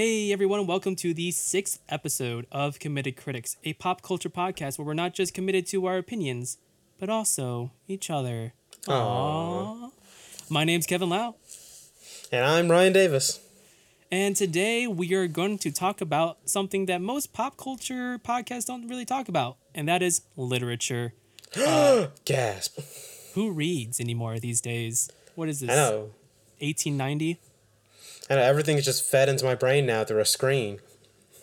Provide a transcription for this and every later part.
Hey everyone, welcome to the sixth episode of Committed Critics, a pop culture podcast where we're not just committed to our opinions, but also each other. Aww. My name's Kevin Lau, And I'm Ryan Davis. and today we are going to talk about something that most pop culture podcasts don't really talk about, and that is literature. Uh, Gasp. Who reads anymore these days? What is this? I know. 1890? Know everything's just fed into my brain now through a screen.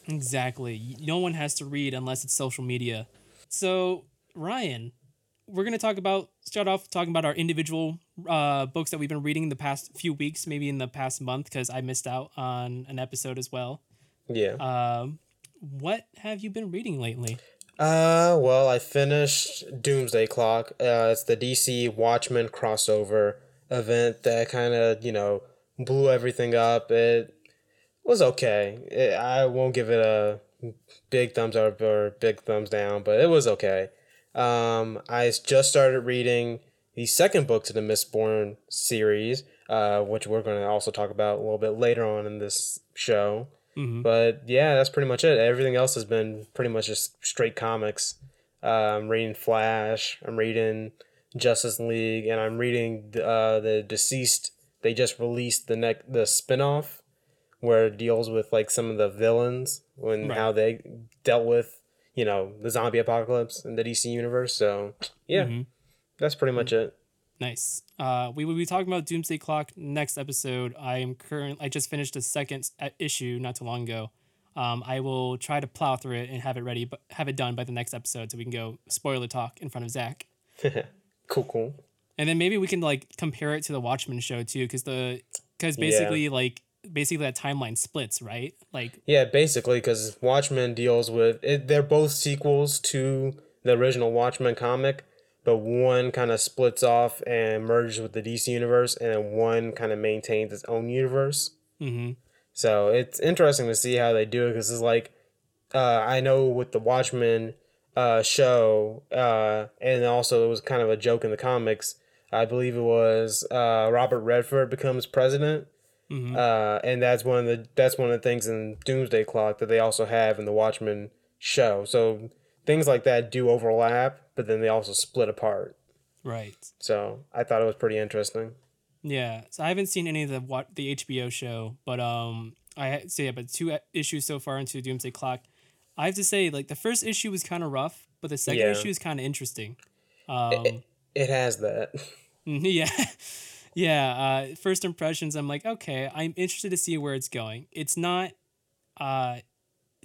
Exactly. No one has to read unless it's social media. So, Ryan, we're going to talk about, start off talking about our individual uh, books that we've been reading the past few weeks, maybe in the past month, because I missed out on an episode as well. Yeah. Um, what have you been reading lately? Uh, well, I finished Doomsday Clock. Uh, it's the DC Watchmen crossover event that kind of, you know, blew everything up. It was okay. It, I won't give it a big thumbs up or big thumbs down, but it was okay. Um, I just started reading the second book to the Mistborn series, uh, which we're going to also talk about a little bit later on in this show. Mhm. But yeah, that's pretty much it. Everything else has been pretty much just straight comics. Uh, I'm reading Flash. I'm reading Justice League, and I'm reading uh, the DCeased. They just released the neck the spinoff where it deals with like some of the villains and Right. how they dealt with you know the zombie apocalypse in the DC universe. So yeah, Mhm. that's pretty much it. Nice. Uh, we will be talking about Doomsday Clock next episode. I am current. I just finished a second issue not too long ago. Um, I will try to plow through it and have it ready, but have it done by the next episode, so we can go spoiler talk in front of Zach. cool, cool. And then maybe we can like compare it to the Watchmen show too, because the because basically like basically that timeline splits, right? Like Yeah, basically, because Watchmen deals with it. They're both sequels to the original Watchmen comic, but one kind of splits off and merges with the DC universe, and then one kind of maintains its own universe. hmm So it's interesting to see how they do it because it's like uh, I know with the Watchmen uh, show, uh, and also it was kind of a joke in the comics. I believe it was uh, Robert Redford becomes president, hmm uh, and that's one of the that's one of the things in Doomsday Clock that they also have in the Watchmen show. So things like that do overlap, but then they also split apart. right. So I thought it was pretty interesting. Yeah, so I haven't seen any of the what the HBO show, but um, I say so yeah, but two issues so far into Doomsday Clock. I have to say, like the first issue was kind of rough, but the second Yeah. issue is kind of interesting. Um, It has that. yeah, yeah. Uh, first impressions, I'm like, okay, I'm interested to see where it's going. It's not, uh,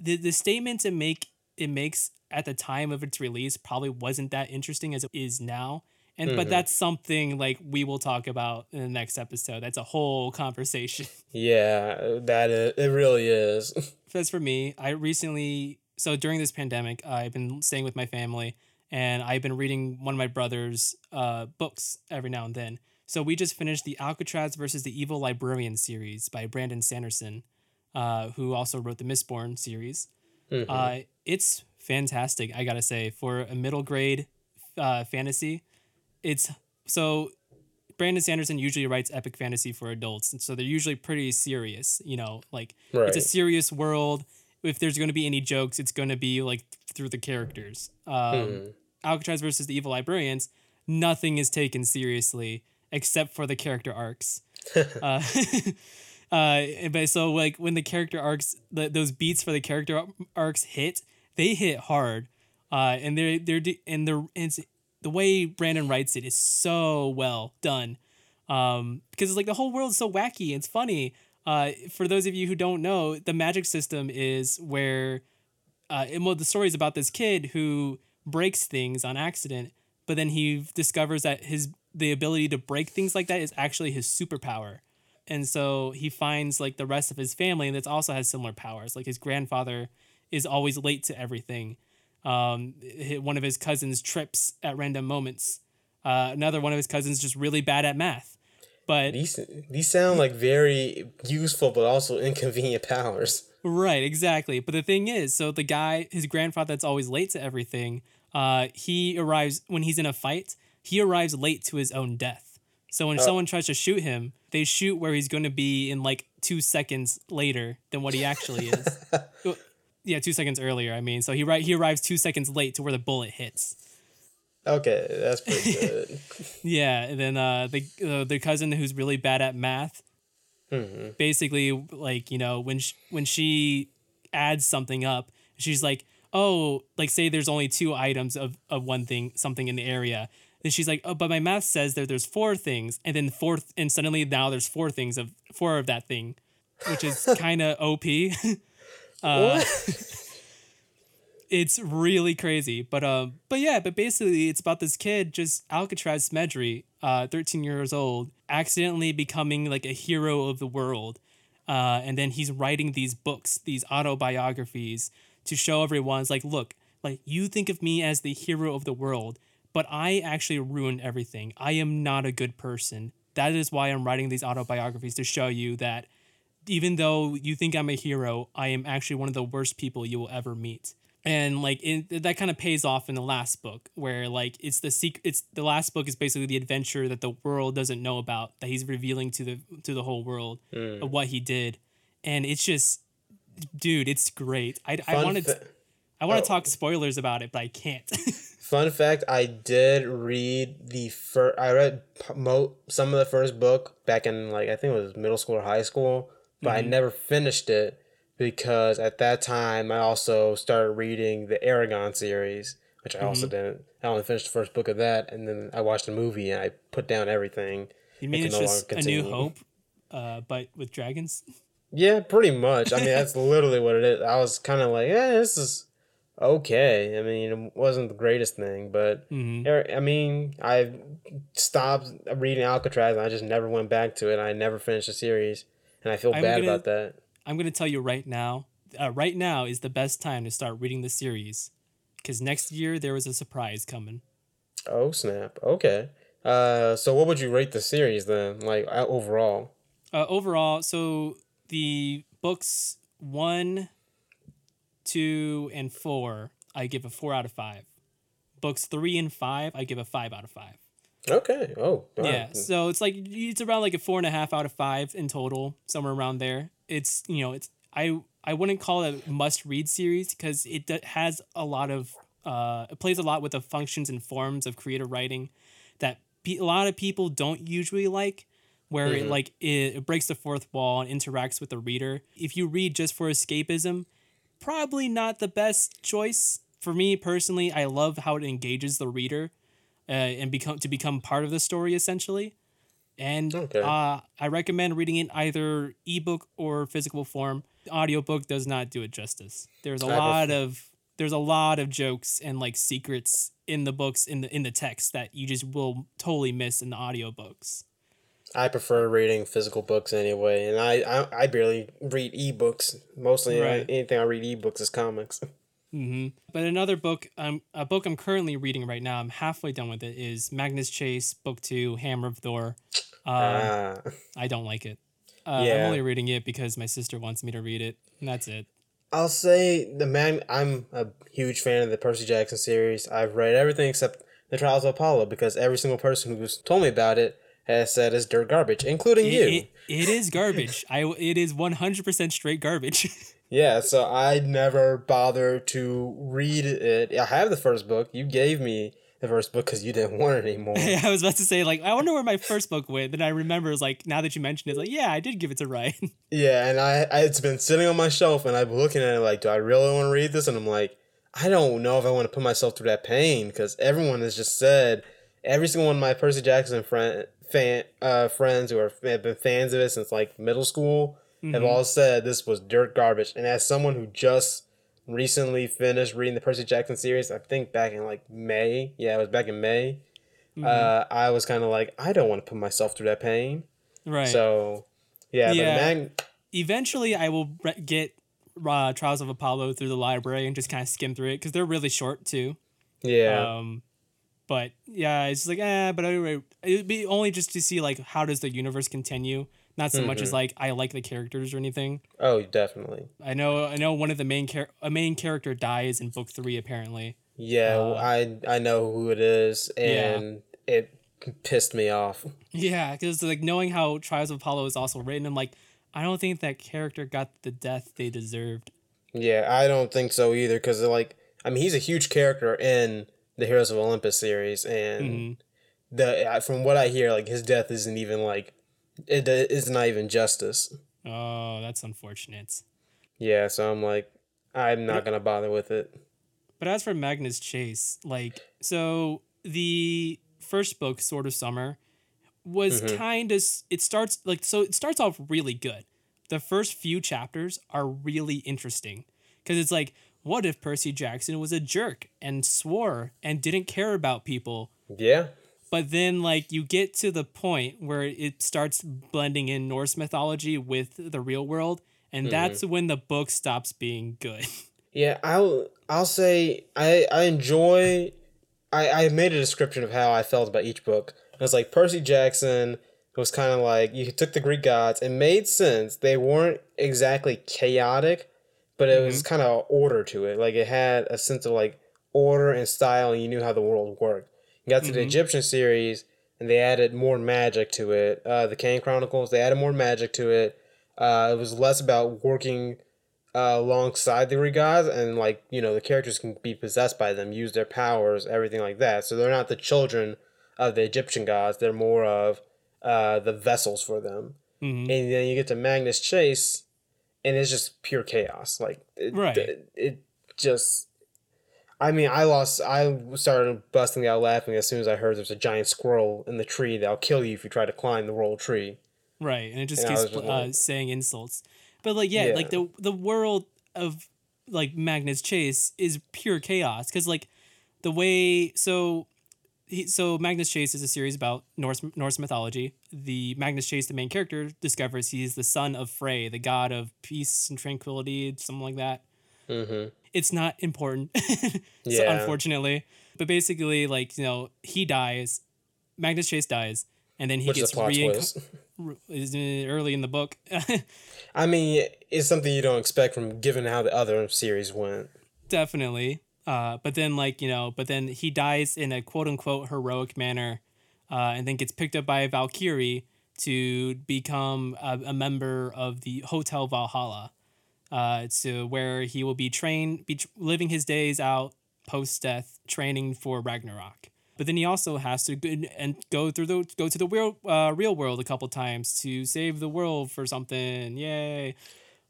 the the statements it make it makes at the time of its release probably wasn't that interesting as it is now. And but Mhm. that's something like we will talk about in the next episode. That's a whole conversation. yeah, that is, it really is. As for me, I recently so during this pandemic, I've been staying with my family and I've been reading one of my brother's uh, books every now and then. So we just finished the Alcatraz versus the Evil Librarian series by Brandon Sanderson, uh, who also wrote the Mistborn series. Mhm. Uh, it's fantastic, I gotta say, for a middle grade uh, fantasy. It's so Brandon Sanderson usually writes epic fantasy for adults, and so they're usually pretty serious. You know, like right. it's a serious world. If there's going to be any jokes, it's going to be like through the characters. Um, Mhm. Alcatraz versus the Evil Librarians, nothing is taken seriously except for the character arcs. uh, uh, but so like when the character arcs, the, those beats for the character arcs hit, they hit hard. Uh, and they're they're and the and it's, the way Brandon writes it is so well done. Um, because it's like the whole world is so wacky. It's funny. Uh, for those of you who don't know, the magic system is where, uh, and well, the story is about this kid who breaks things on accident, but then he discovers that his the ability to break things like that is actually his superpower. And so he finds like the rest of his family that also has similar powers. Like his grandfather is always late to everything. Um, one of his cousins trips at random moments. Uh, another one of his cousins just really bad at math. But These these sound like very useful but also inconvenient powers. Right, exactly. But the thing is, so the guy, his grandfather that's always late to everything, uh, he arrives when he's in a fight, he arrives late to his own death. So when Oh. someone tries to shoot him, they shoot where he's going to be in like two seconds later than what he actually is. Yeah, two seconds earlier. I mean, so he ri- he arrives two seconds late to where the bullet hits. Okay, that's pretty good. Yeah, and then uh, the uh, the cousin who's really bad at math, basically like you know when sh- when she adds something up, she's like, oh, like say there's only two items of of one thing, something in the area. Then she's like, oh, but my math says that there's four things, and then fourth, and suddenly now there's four things of four of that thing, which is kind of op. What? it's really crazy. But um, but yeah, but basically it's about this kid, just Alcatraz Smedry, uh, 13 years old, accidentally becoming like a hero of the world. Uh, and then he's writing these books, these autobiographies, to show everyone, it's like, look, like you think of me as the hero of the world, but I actually ruined everything. I am not a good person. That is why I'm writing these autobiographies to show you that even though you think I'm a hero, I am actually one of the worst people you will ever meet. And like in, that kind of pays off in the last book, where like it's the secret. It's the last book is basically the adventure that the world doesn't know about that he's revealing to the to the whole world mm. of what he did, and it's just, dude, it's great. I I wanted fa- I want oh. to talk spoilers about it, but I can't. Fun fact: I did read the first. I read mo- some of the first book back in like I think it was middle school or high school, but I never finished it because at that time I also started reading the Eragon series, which I also didn't. I only finished the first book of that, and then I watched the movie and I put down everything. you mean it's no just a New. Hope, uh, but with dragons? Yeah, pretty much. I mean, that's literally what it is. I was kind of like, yeah, this is okay. I mean, it wasn't the greatest thing, but Mhm. er- I mean, I stopped reading Alcatraz and I just never went back to it. I never finished the series, and I feel I'm bad gonna- about that. I'm gonna tell you right now. Uh, right now is the best time to start reading the series, because next year there is a surprise coming. Oh snap! Okay. Uh, so what would you rate the series then? Like overall? Uh, overall, so the books one, two, and four, I give a four out of five. Books three and five, I give a five out of five. Okay. Oh. Yeah, right. so it's like it's around like a four and a half out of five in total, somewhere around there. It's you know it's I I wouldn't call it a must read series because it has a lot of uh it plays a lot with the functions and forms of creative writing that pe- a lot of people don't usually like. Where it like it, it breaks the fourth wall and interacts with the reader. If you read just for escapism, probably not the best choice for me personally. I love how it engages the reader uh, and become to become part of the story essentially. And Okay. uh, I recommend reading it either ebook or physical form. The audiobook does not do it justice. There's a I lot of there's a lot of jokes and like secrets in the books in the in the text that you just will totally miss in the audiobooks. I prefer reading physical books anyway, and I I, I barely read ebooks. Mostly, Right. anything I read ebooks is comics. hmm But another book, um, a book I'm currently reading right now, I'm halfway done with it, is Magnus Chase, Book Two, Hammer of Thor. Um, Ah, I don't like it. Uh, I'm only reading it because my sister wants me to read it, and that's it. I'll say the man. I'm a huge fan of the Percy Jackson series. I've read everything except the Trials of Apollo because every single person who's told me about it has said it's dirt garbage, including It, you. it, it is garbage. I it is 100% straight garbage. Yeah, so I never bother to read it. I have the first book. You gave me the first book because you didn't want it anymore. I was about to say like I wonder where my first book went. Then I remember it's like now that you mentioned it, it's like yeah, I did give it to Ryan. yeah, and I, I it's been sitting on my shelf, and I'm looking at it like, do I really want to read this? And I'm like, I don't know if I want to put myself through that pain because everyone has just said, every single one of my Percy Jackson friend fan uh, friends who are have been fans of it since like middle school have all said this was dirt garbage. And as someone who just recently finished reading the Percy Jackson series, I think back in like May, yeah, it was back in May. Uh, I was kind of like, I don't want to put myself through that pain. right. So, yeah, Yeah. Mag- Eventually, I will re- get uh, Trials of Apollo through the library and just kind of skim through it because they're really short too. yeah. Um, but yeah, it's like eh. But anyway, it'd be only just to see like how does the universe continue, not so much as Mm-hmm. like I like the characters or anything. Oh, definitely. I know I know one of the main char- a main character dies in book three apparently. Yeah, well, I I know who it is, Uh, Yeah. and it pissed me off. Yeah, because like knowing how Trials of Apollo is also written, I'm like, I don't think that character got the death they deserved. Yeah, I don't think so either. Because like, I mean, he's a huge character in the Heroes of Olympus series, and Mhm. the from what I hear, like his death isn't even like it is not even justice. Oh, that's unfortunate. Yeah, so I'm like, I'm not gonna bother with it. But as for Magnus Chase, like, so the first book, Sword of Summer, was Mhm. kind of, it starts, like, so it starts off really good. The first few chapters are really interesting because it's like, what if Percy Jackson was a jerk and swore and didn't care about people? Yeah, But then, like, you get to the point where it starts blending in Norse mythology with the real world, and mm-hmm. that's when the book stops being good. yeah. I'll I'll say I I enjoy. I I made a description of how I felt about each book. It was like Percy Jackson was kind of like you took the Greek gods. It made sense. They weren't exactly chaotic, but it was kind of order to it. Like it had a sense of like order and style, and you knew how the world worked. You got to the Mhm. Egyptian series, and they added more magic to it. Uh, the Kane Chronicles, they added more magic to it. Uh, it was less about working uh, alongside the gods, and like you know, the characters can be possessed by them, use their powers, everything like that. So they're not the children of the Egyptian gods; they're more of uh, the vessels for them. Mhm. And then you get to Magnus Chase, and it's just pure chaos. Like it, Right. it, it just. I mean, I lost. I started busting out laughing as soon as I heard there's a giant squirrel in the tree that'll kill you if you try to climb the royal tree. Right, and it just And keeps just uh, like- saying insults. But like, yeah, like the the world of like Magnus Chase is pure chaos because like the way so he, so Magnus Chase is a series about Norse Norse mythology. The Magnus Chase, the main character, discovers he's the son of Frey, the god of peace and tranquility, something like that. Mm-hmm. It's not important, Yeah. unfortunately. But basically, like you know, he dies. Magnus Chase dies, and then he Which gets reincarnated early in the book. I mean, it's something you don't expect from given how the other series went. Definitely. Uh, but then, like, you know, but then he dies in a quote unquote heroic manner uh, and then gets picked up by a Valkyrie to become a, a member of the Hotel Valhalla. Uh, to where he will be trained, be tr- living his days out post death, training for Ragnarok. But then he also has to go and go through the go to the real uh, real world a couple times to save the world for something. Yay!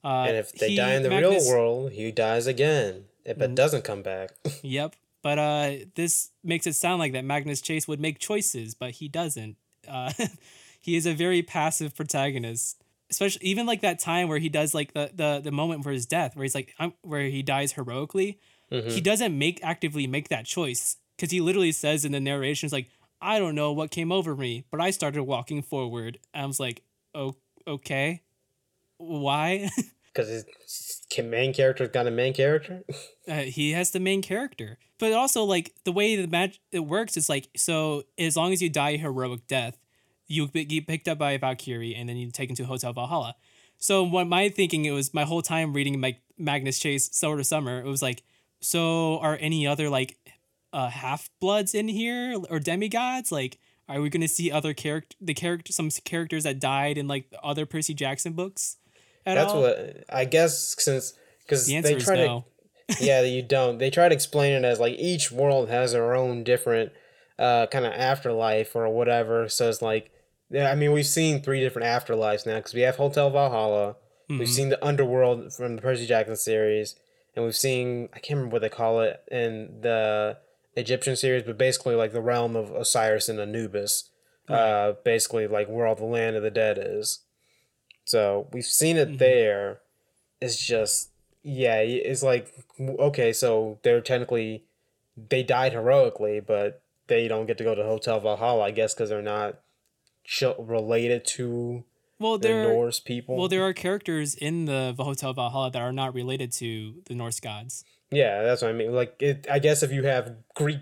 Uh, And if they he- die in the Magnus- real world, he dies again, eh, but Mhm. doesn't come back. Yep. But uh, this makes it sound like that Magnus Chase would make choices, but he doesn't. Uh, he is a very passive protagonist. Especially even like that time where he does like the the, the moment for his death, where he's like I'm, where he dies heroically. Mhm. He doesn't make actively make that choice because he literally says in the narrations like I don't know what came over me, but I started walking forward. And I was like, oh okay, why? Because his main character's got a main character. uh, he has the main character. But also like the way the match it works is like so as long as you die a heroic death you get picked up by valkyrie and then you taken to hotel valhalla. So what my thinking it was my whole time reading like magnus chase sword of summer it was like so are any other like uh half bloods in here or demigods? Like are we gonna see other character the character some characters that died in like other percy jackson books at That's all? what I guess since because the they try no to yeah you don't they try to explain it as like each world has their own different uh kind of afterlife or whatever. So it's like yeah I mean we've seen three different afterlives now because we have Hotel Valhalla, we've Mhm. seen the Underworld from the Percy Jackson series, and we've seen I can't remember what they call it in the Egyptian series, but basically like the realm of Osiris and Anubis. Uh, basically like where all the land of the dead is. So we've seen it Mhm. there. It's just yeah, it's like okay, so they're technically they died heroically, but they don't get to go to Hotel Valhalla, I guess, because they're not ch- related to well the there Norse people. Well, there are characters in the Hotel Valhalla that are not related to the Norse gods. Yeah, that's what I mean. Like, it, I guess if you have Greek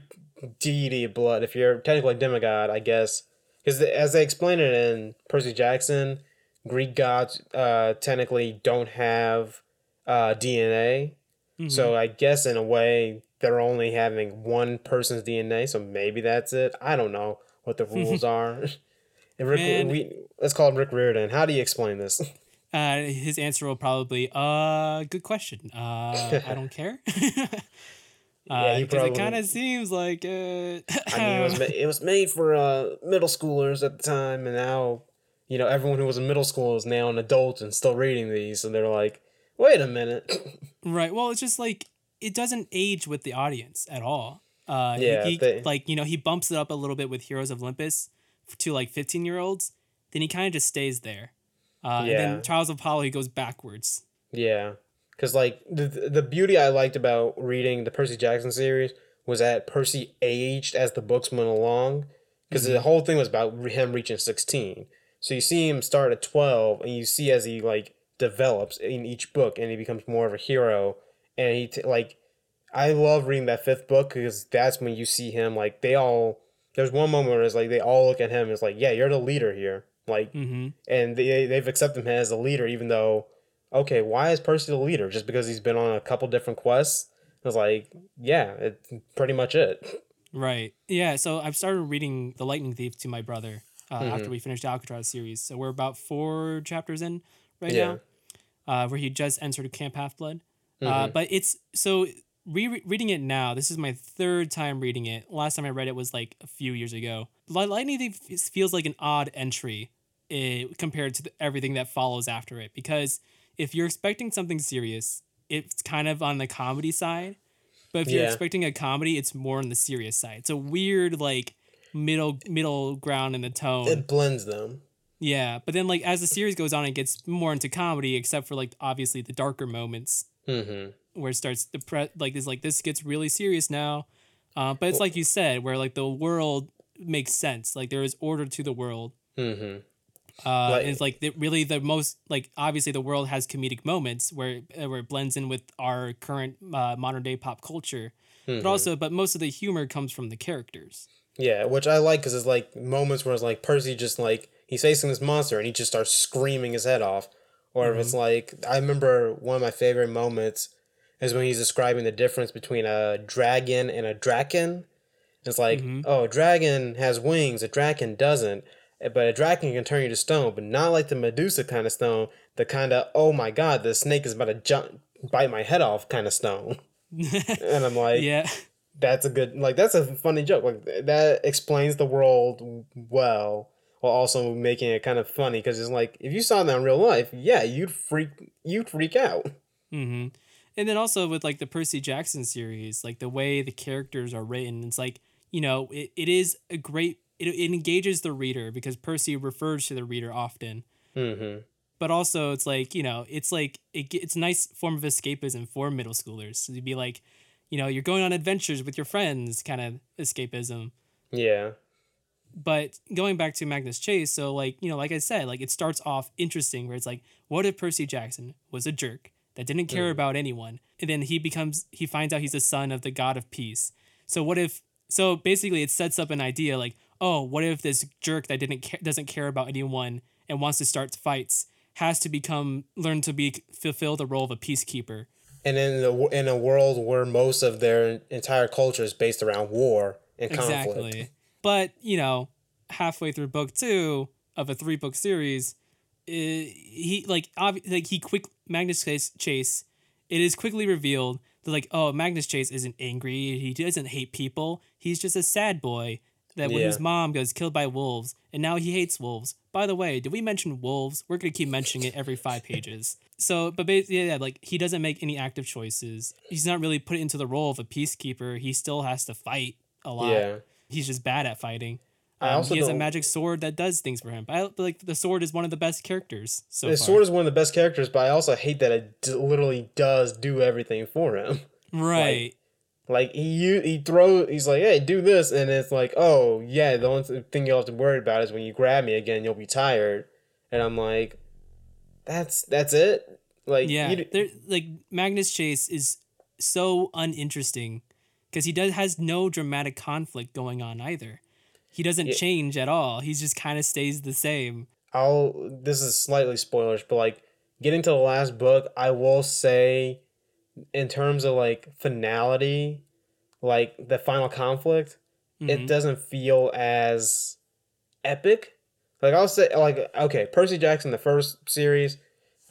deity blood, if you're technically a demigod, I guess, because as they explain it in Percy Jackson, Greek gods uh, technically don't have uh, DNA. Mhm. So I guess in a way they're only having one person's DNA. So maybe that's it. I don't know. what the rules are. And Rick, Man. we let's call him Rick Riordan. How do you explain this? Uh, his answer will probably, uh, good question. Uh, I don't care. Yeah, he because it kind of seems like uh, I mean, it was it was made for uh, middle schoolers at the time, and now you know everyone who was in middle school is now an adult and still reading these, and they're like, wait a minute. right. Well, it's just like it doesn't age with the audience at all. Uh, Yeah, he, they- like you know he bumps it up a little bit with Heroes of Olympus to like fifteen year olds. Then he kind of just stays there. Uh, And then Trials of Apollo, he goes backwards. Yeah, because like the the beauty I liked about reading the Percy Jackson series was that Percy aged as the books went along, because the whole thing was about him reaching sixteen. So you see him start at twelve, and you see as he like develops in each book, and he becomes more of a hero. And he t- like, I love reading that fifth book because that's when you see him like they all. There's one moment where it's like they all look at him and it's like, yeah, you're the leader here, like hmm and they they've accepted him as a leader, even though, okay, why is Percy the leader? Just because he's been on a couple different quests? I was like, yeah, it's pretty much it. Right. Yeah. So I've started reading The Lightning Thief to my brother uh, Mm-hmm. after we finished the Alcatraz series. So we're about four chapters in right Yeah. now, uh, where he just entered Camp Half Blood. Uh, Mhm. but it's so re- reading it now. This is my third time reading it. Last time I read it was like a few years ago. Li- Lightning Thief feels like an odd entry eh, compared to the, everything that follows after it because if you're expecting something serious, it's kind of on the comedy side. But if you're Yeah. expecting a comedy, it's more on the serious side. It's a weird like middle middle ground in the tone. It blends them. yeah, but then like as the series goes on, it gets more into comedy, except for like obviously the darker moments Mm-hmm. where it starts the pre like this like this gets really serious now. Uh, but it's like you said, where like the world makes sense. Like there is order to the world. Mm-hmm. Uh, Like- and it's like the, really the most like obviously the world has comedic moments where uh, where it blends in with our current uh, modern day pop culture. Mm-hmm. But also, but most of the humor comes from the characters. Yeah, which I like because it's like moments where it's like Percy just like he's facing this monster and he just starts screaming his head off. Or if it's like I remember one of my favorite moments is when he's describing the difference between a dragon and a drakon. It's like, oh, a dragon has wings, a drakon doesn't. Eh, But a dragon can turn you to stone, but not like the Medusa kind of stone, the kind of, oh my god, the snake is about to jump, bite my head off kind of stone. and I'm like, yeah, that's a good like that's a funny joke like that explains the world well while also making it kind of funny because it's like if you saw that in real life yeah you'd freak you'd freak out hmm And then also with like the Percy Jackson series, like the way the characters are written, it's like, you know, it, it is a great, it, it engages the reader because Percy refers to the reader often. mm-hmm But also it's like, you know, it's like, it, it's a nice form of escapism for middle schoolers. So be like, you know, you're going on adventures with your friends kind of escapism. yeah But going back to Magnus Chase, so like, you know, like I said, like it starts off interesting where it's like, what if Percy Jackson was a jerk that didn't care mm. about anyone? And then he becomes he finds out he's the son of the god of peace. So what if so basically it sets up an idea like, oh, what if this jerk that didn't care, doesn't care about anyone and wants to start fights has to become learn to be fulfill the role of a peacekeeper. And in the in a world where most of their entire culture is based around war and conflict Exactly. But, you know, halfway through book two of a three book series, uh, he like obvi- like he quick Magnus Chase, Chase. It is quickly revealed that like oh Magnus Chase isn't angry. He doesn't hate people. He's just a sad boy that when Yeah. his mom goes killed by wolves and now he hates wolves. By the way, did we mention wolves? We're gonna keep mentioning it every five pages. So, but basically, yeah, like he doesn't make any active choices. He's not really put into the role of a peacekeeper. He still has to fight a lot yeah he's just bad at fighting. I Um, also he has a magic sword that does things for him. But I, like the sword is one of the best characters so the far. sword is one of the best characters but i also hate that it d- literally does do everything for him right. Like he he throw he's like, hey, do this, and it's like, oh yeah, the only thing you'll have to worry about is when you grab me again, you'll be tired, and I'm like, that's that's it. Like yeah. like Magnus Chase is so uninteresting because he does has no dramatic conflict going on either. He doesn't Yeah. change at all. He just kind of stays the same. I'll this is slightly spoilers, but like getting to the last book, I will say, in terms of like finality, like the final conflict, it doesn't feel as epic. Like I'll say, like okay, Percy Jackson, the first series,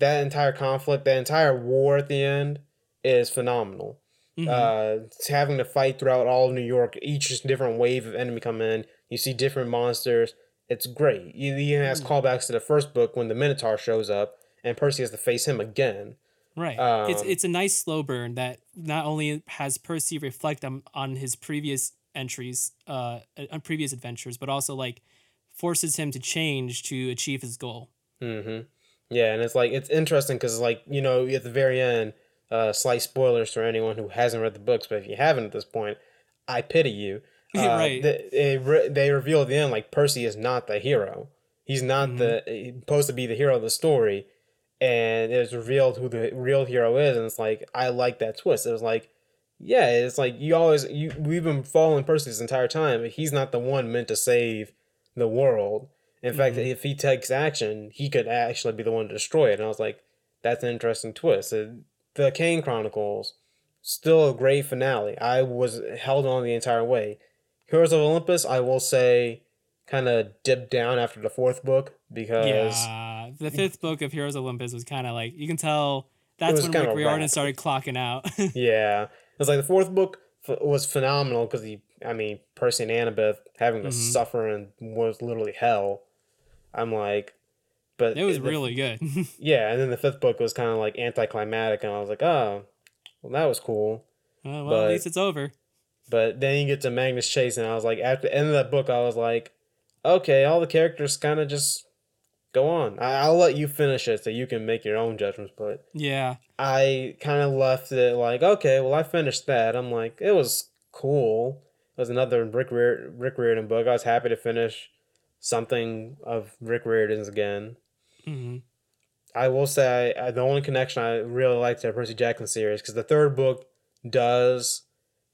that entire conflict, that entire war at the end is phenomenal. Mhm. Uh, having to fight throughout all of New York, each different wave of enemy come in. You see different monsters. It's great. You even has callbacks to the first book when the Minotaur shows up and Percy has to face him again. Right. it's Um, it's a nice slow burn that not only has Percy reflect on, on his previous entries, uh, on previous adventures, but also like forces him to change to achieve his goal. Mm-hmm. Yeah, and it's like it's interesting because like you know at the very end, uh, slight spoilers for anyone who hasn't read the books, but if you haven't at this point, I pity you. Uh, Right. They they, re- they reveal at the end like Percy is not the hero. He's not the Mm-hmm. he's supposed to be the hero of the story, and it's revealed who the real hero is, and it's like I like that twist. It was like. Yeah, it's like you always you we've been following Percy this entire time, but he's not the one meant to save the world. In fact, Mhm. if he takes action, he could actually be the one to destroy it. And I was like, that's an interesting twist. The Kane Chronicles, still a great finale. I was held on the entire way. Heroes of Olympus, I will say, kind of dipped down after the fourth book because Yeah, the fifth book of Heroes Olympus was kind of like you can tell that's when Rick Riordan started clocking out. yeah, it's like the fourth book f- was phenomenal because he, I mean, Percy and Annabeth having to Mhm. suffer and was literally hell. I'm like, but it was the- really good. Yeah, and then the fifth book was kind of like anticlimactic, and I was like, oh, well, that was cool. Uh, well, But- at least it's over. But then you get to Magnus Chase, and I was like, at the end of that book, I was like, okay, all the characters kind of just go on. I- I'll let you finish it so you can make your own judgments, but Yeah, I kind of left it like, okay, well, I finished that. I'm like, it was cool. It was another Rick, Rior- Rick Riordan book. I was happy to finish something of Rick Riordan's again. hmm I will say I, the only connection I really liked to the Percy Jackson series because the third book does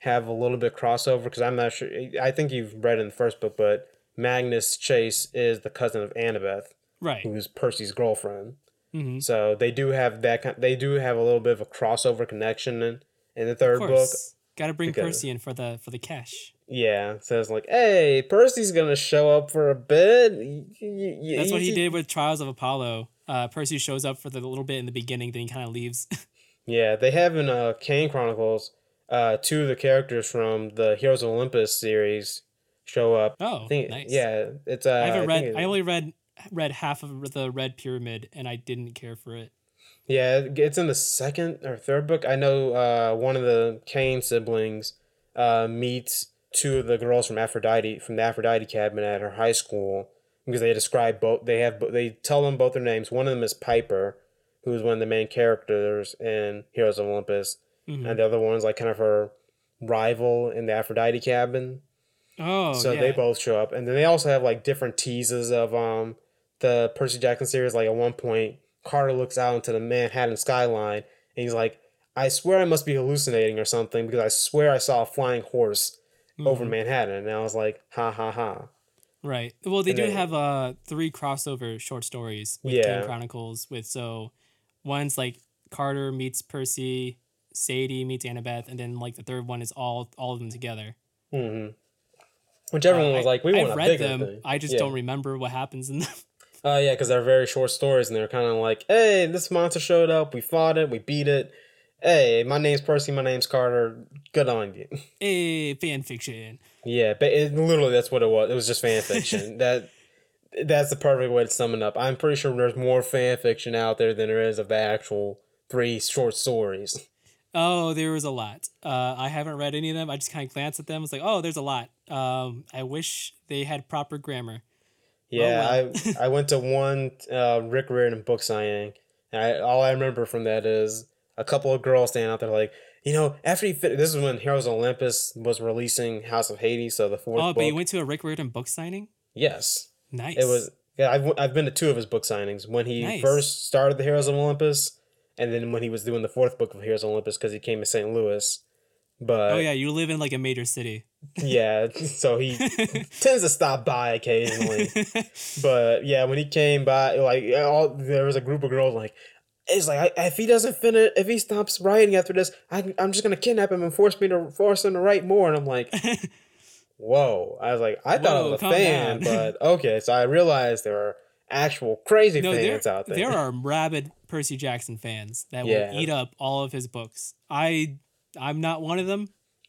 have a little bit crossover because I'm not sure. I think you've read in the first book, but Magnus Chase is the cousin of Annabeth, right. who's Percy's girlfriend. hmm So they do have that. kind They do have a little bit of a crossover connection in, in the third book. got to bring because- Percy in for the for the cash. Yeah, so it's like, hey, Percy's gonna show up for a bit. That's what he did with Trials of Apollo. Uh, Percy shows up for the little bit in the beginning, then he kind of leaves. Yeah, they have in uh, Kane Chronicles, uh, two of the characters from the Heroes of Olympus series show up. oh, I think, nice. yeah, it's. Uh, I haven't read. it- I only read read half of the Red Pyramid, and I didn't care for it. Yeah, it's in the second or third book. I know uh, one of the Kane siblings uh, meets two of the girls from Aphrodite from the Aphrodite cabin at her high school because they describe both. They have they tell them both their names. One of them is Piper, who is one of the main characters in Heroes of Olympus, Mhm. and the other one's like kind of her rival in the Aphrodite cabin. Oh, so yeah. they both show up, and then they also have like different teases of um the Percy Jackson series. Like at one point, Carter looks out into the Manhattan skyline, and he's like, "I swear I must be hallucinating or something because I swear I saw a flying horse over Mhm. Manhattan." And I was like, "Ha ha ha!" Right. Well, they And do then- have uh three crossover short stories with Yeah. Kane Chronicles. With so, one's like Carter meets Percy, Sadie meets Annabeth, and then like the third one is all all of them together. hmm Which everyone Uh, was I- like, "We want I've a read bigger them. thing." I just Yeah. don't remember what happens in them. Uh, yeah, because they're very short stories, and they're kind of like, "Hey, this monster showed up. We fought it. We beat it. Hey, my name's Percy. My name's Carter. Good on you." hey, fan fiction. Yeah, but it, literally that's what it was. It was just fan fiction. that that's the perfect way to sum it up. I'm pretty sure there's more fan fiction out there than there is of the actual three short stories. Oh, there was a lot. Uh, I haven't read any of them. I just kind of glanced at them. It's like, oh, there's a lot. Um, I wish they had proper grammar. Yeah, well. I I went to one uh, Rick Riordan book signing, and I, all I remember from that is a couple of girls standing out there like, you know, after he fit. This is when Heroes of Olympus was releasing House of Hades, so the fourth Oh, book. but you went to a Rick Riordan book signing. yes, Nice. it was. Yeah, I've I've been to two of his book signings when he Nice. first started the Heroes of Olympus, and then when he was doing the fourth book of Heroes Olympus because he came to St. Louis. But Oh yeah, you live in like a major city. yeah, so he tends to stop by occasionally. But yeah, when he came by, like all there was a group of girls like, it's like I, if he doesn't finish, if he stops writing after this, I, I'm just gonna kidnap him and force me to force him to write more. And I'm like, whoa. I was like, I thought I was a fan, but okay. So I realized there are actual crazy No, there, fans out there. there are rabid Percy Jackson fans that Yeah. will eat up all of his books. I I'm not one of them.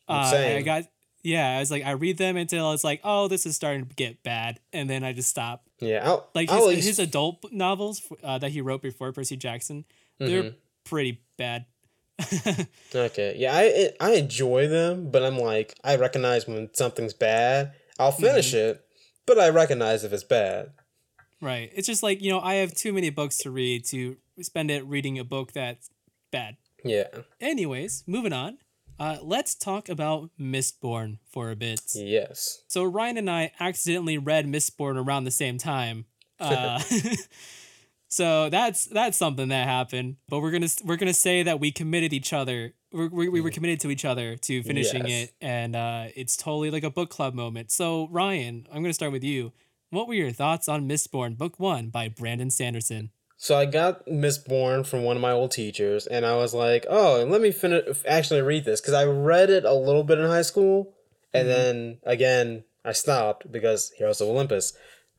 Uh, I got yeah. I was like I read them until it's like oh this is starting to get bad, and then I just stop. yeah, I'll, Like his, least- his adult novels uh, that he wrote before Percy Jackson, they're Mhm. pretty bad. Okay, yeah, I I enjoy them, but I'm like I recognize when something's bad. I'll finish Mm-hmm. it, but I recognize if it's bad. Right. It's just like, you know, I have too many books to read to spend it reading a book that's bad. Yeah, Anyways, moving on. Uh, let's talk about Mistborn for a bit. yes, So Ryan and I accidentally read Mistborn around the same time. Uh, so that's that's something that happened. But we're gonna we're gonna say that we committed each other. We, we, we were committed to each other to finishing Mm. Yes. it, and uh, it's totally like a book club moment. So Ryan, I'm gonna start with you. What were your thoughts on Mistborn, Book One by Brandon Sanderson? So I got Mistborn from one of my old teachers, and I was like, "Oh, let me finish actually read this," because I read it a little bit in high school, and mm-hmm. then again I stopped because Heroes of Olympus.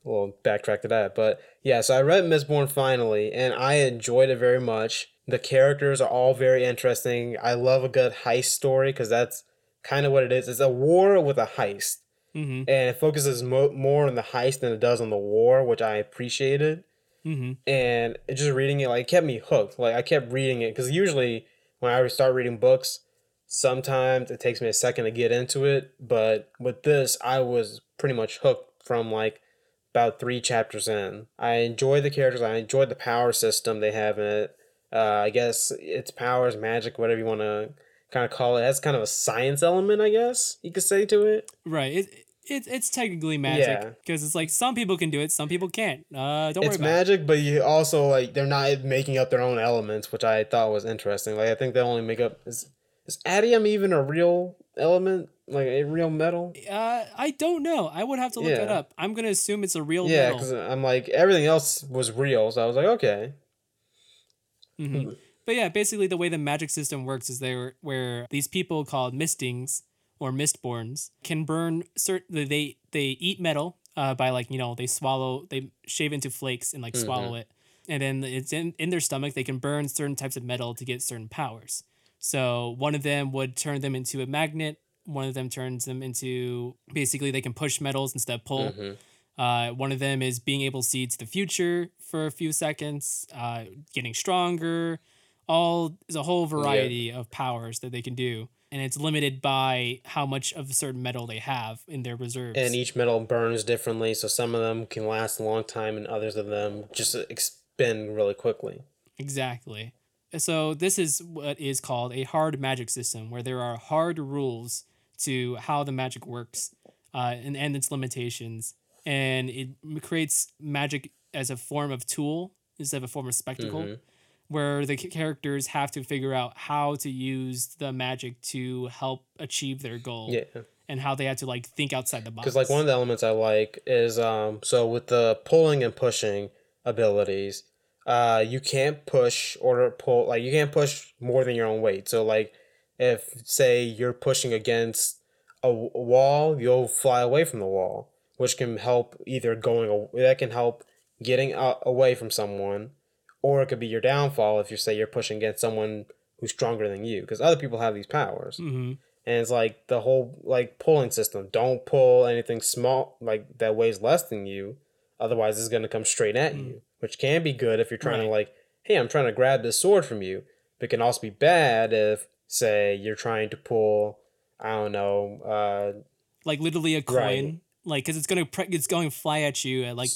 We'll backtrack to that, but yeah. So I read Mistborn finally, and I enjoyed it very much. The characters are all very interesting. I love a good heist story because that's kind of what it is. It's a war with a heist, Mm-hmm. and it focuses mo- more on the heist than it does on the war, which I appreciated. Mm-hmm. and just reading it like it kept me hooked. Like i kept reading it because usually when i start reading books sometimes it takes me a second to get into it. But with this i was pretty much hooked from like about three chapters in. I enjoy the characters. I enjoyed the power system they have in it. Uh, i guess it's powers magic whatever you want to kind of call it. it has kind of a science element i guess you could say to it Right. It, it it's technically magic Yeah. because it's like some people can do it, some people can't. Uh, don't worry it's about it. magic, but you also like they're not making up their own elements, which I thought was interesting. Like I think they only make up is is atium even a real element, like a real metal? Uh, I don't know. I would have to look that up. I'm gonna assume it's a real Yeah, because I'm like everything else was real, so I was like, okay, Mhm. But yeah, basically the way the magic system works is there where these people called mistings or mistborns can burn certain they they eat metal uh, by like you know they swallow they shave into flakes and like swallow it. And then it's in, in their stomach they can burn certain types of metal to get certain powers. So one of them would turn them into a magnet one of them turns them into basically they can push metals instead of pull. Uh, one of them is being able to see to the future for a few seconds, uh, getting stronger. All there's a whole variety of powers that they can do, and it's limited by how much of a certain metal they have in their reserves. and each metal burns differently, so some of them can last a long time, and others of them just expend really quickly. Exactly. So this is what is called a hard magic system, where there are hard rules to how the magic works, uh, and and its limitations, and it creates magic as a form of tool instead of a form of spectacle, Mhm. Where the characters have to figure out how to use the magic to help achieve their goal, Yeah. and how they had to like think outside the box. Because like one of the elements I like is um so with the pulling and pushing abilities, uh you can't push or pull like you can't push more than your own weight. So like if say you're pushing against a wall, you'll fly away from the wall, which can help either going that can help getting out, away from someone, or it could be your downfall if you say you're pushing against someone who's stronger than you. Because other people have these powers. Hmm and it's like the whole like pulling system. Don't pull anything small like that weighs less than you. Otherwise it's going to come straight at you which can be good if you're trying to like hey i'm trying to grab this sword from you. But it can also be bad if say you're trying to pull i don't know uh like literally a coin. Right. like because it's gonna pre- it's going to fly at you at like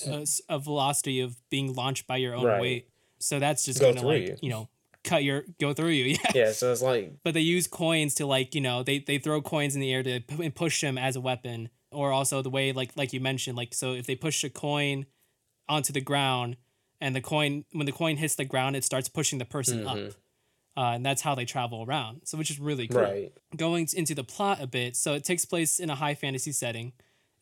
a velocity of being launched by your own Right. weight so that's just Go gonna like you. you know cut your go through you yeah. Yeah so it's like but they use coins to like you know they they throw coins in the air to p- and push them as a weapon. Or also the way like like you mentioned like so if they push a coin onto the ground and the coin when the coin hits the ground it starts pushing the person up. Uh, and that's how they travel around. So which is really cool. Right. Going into the plot a bit so it takes place in a high fantasy setting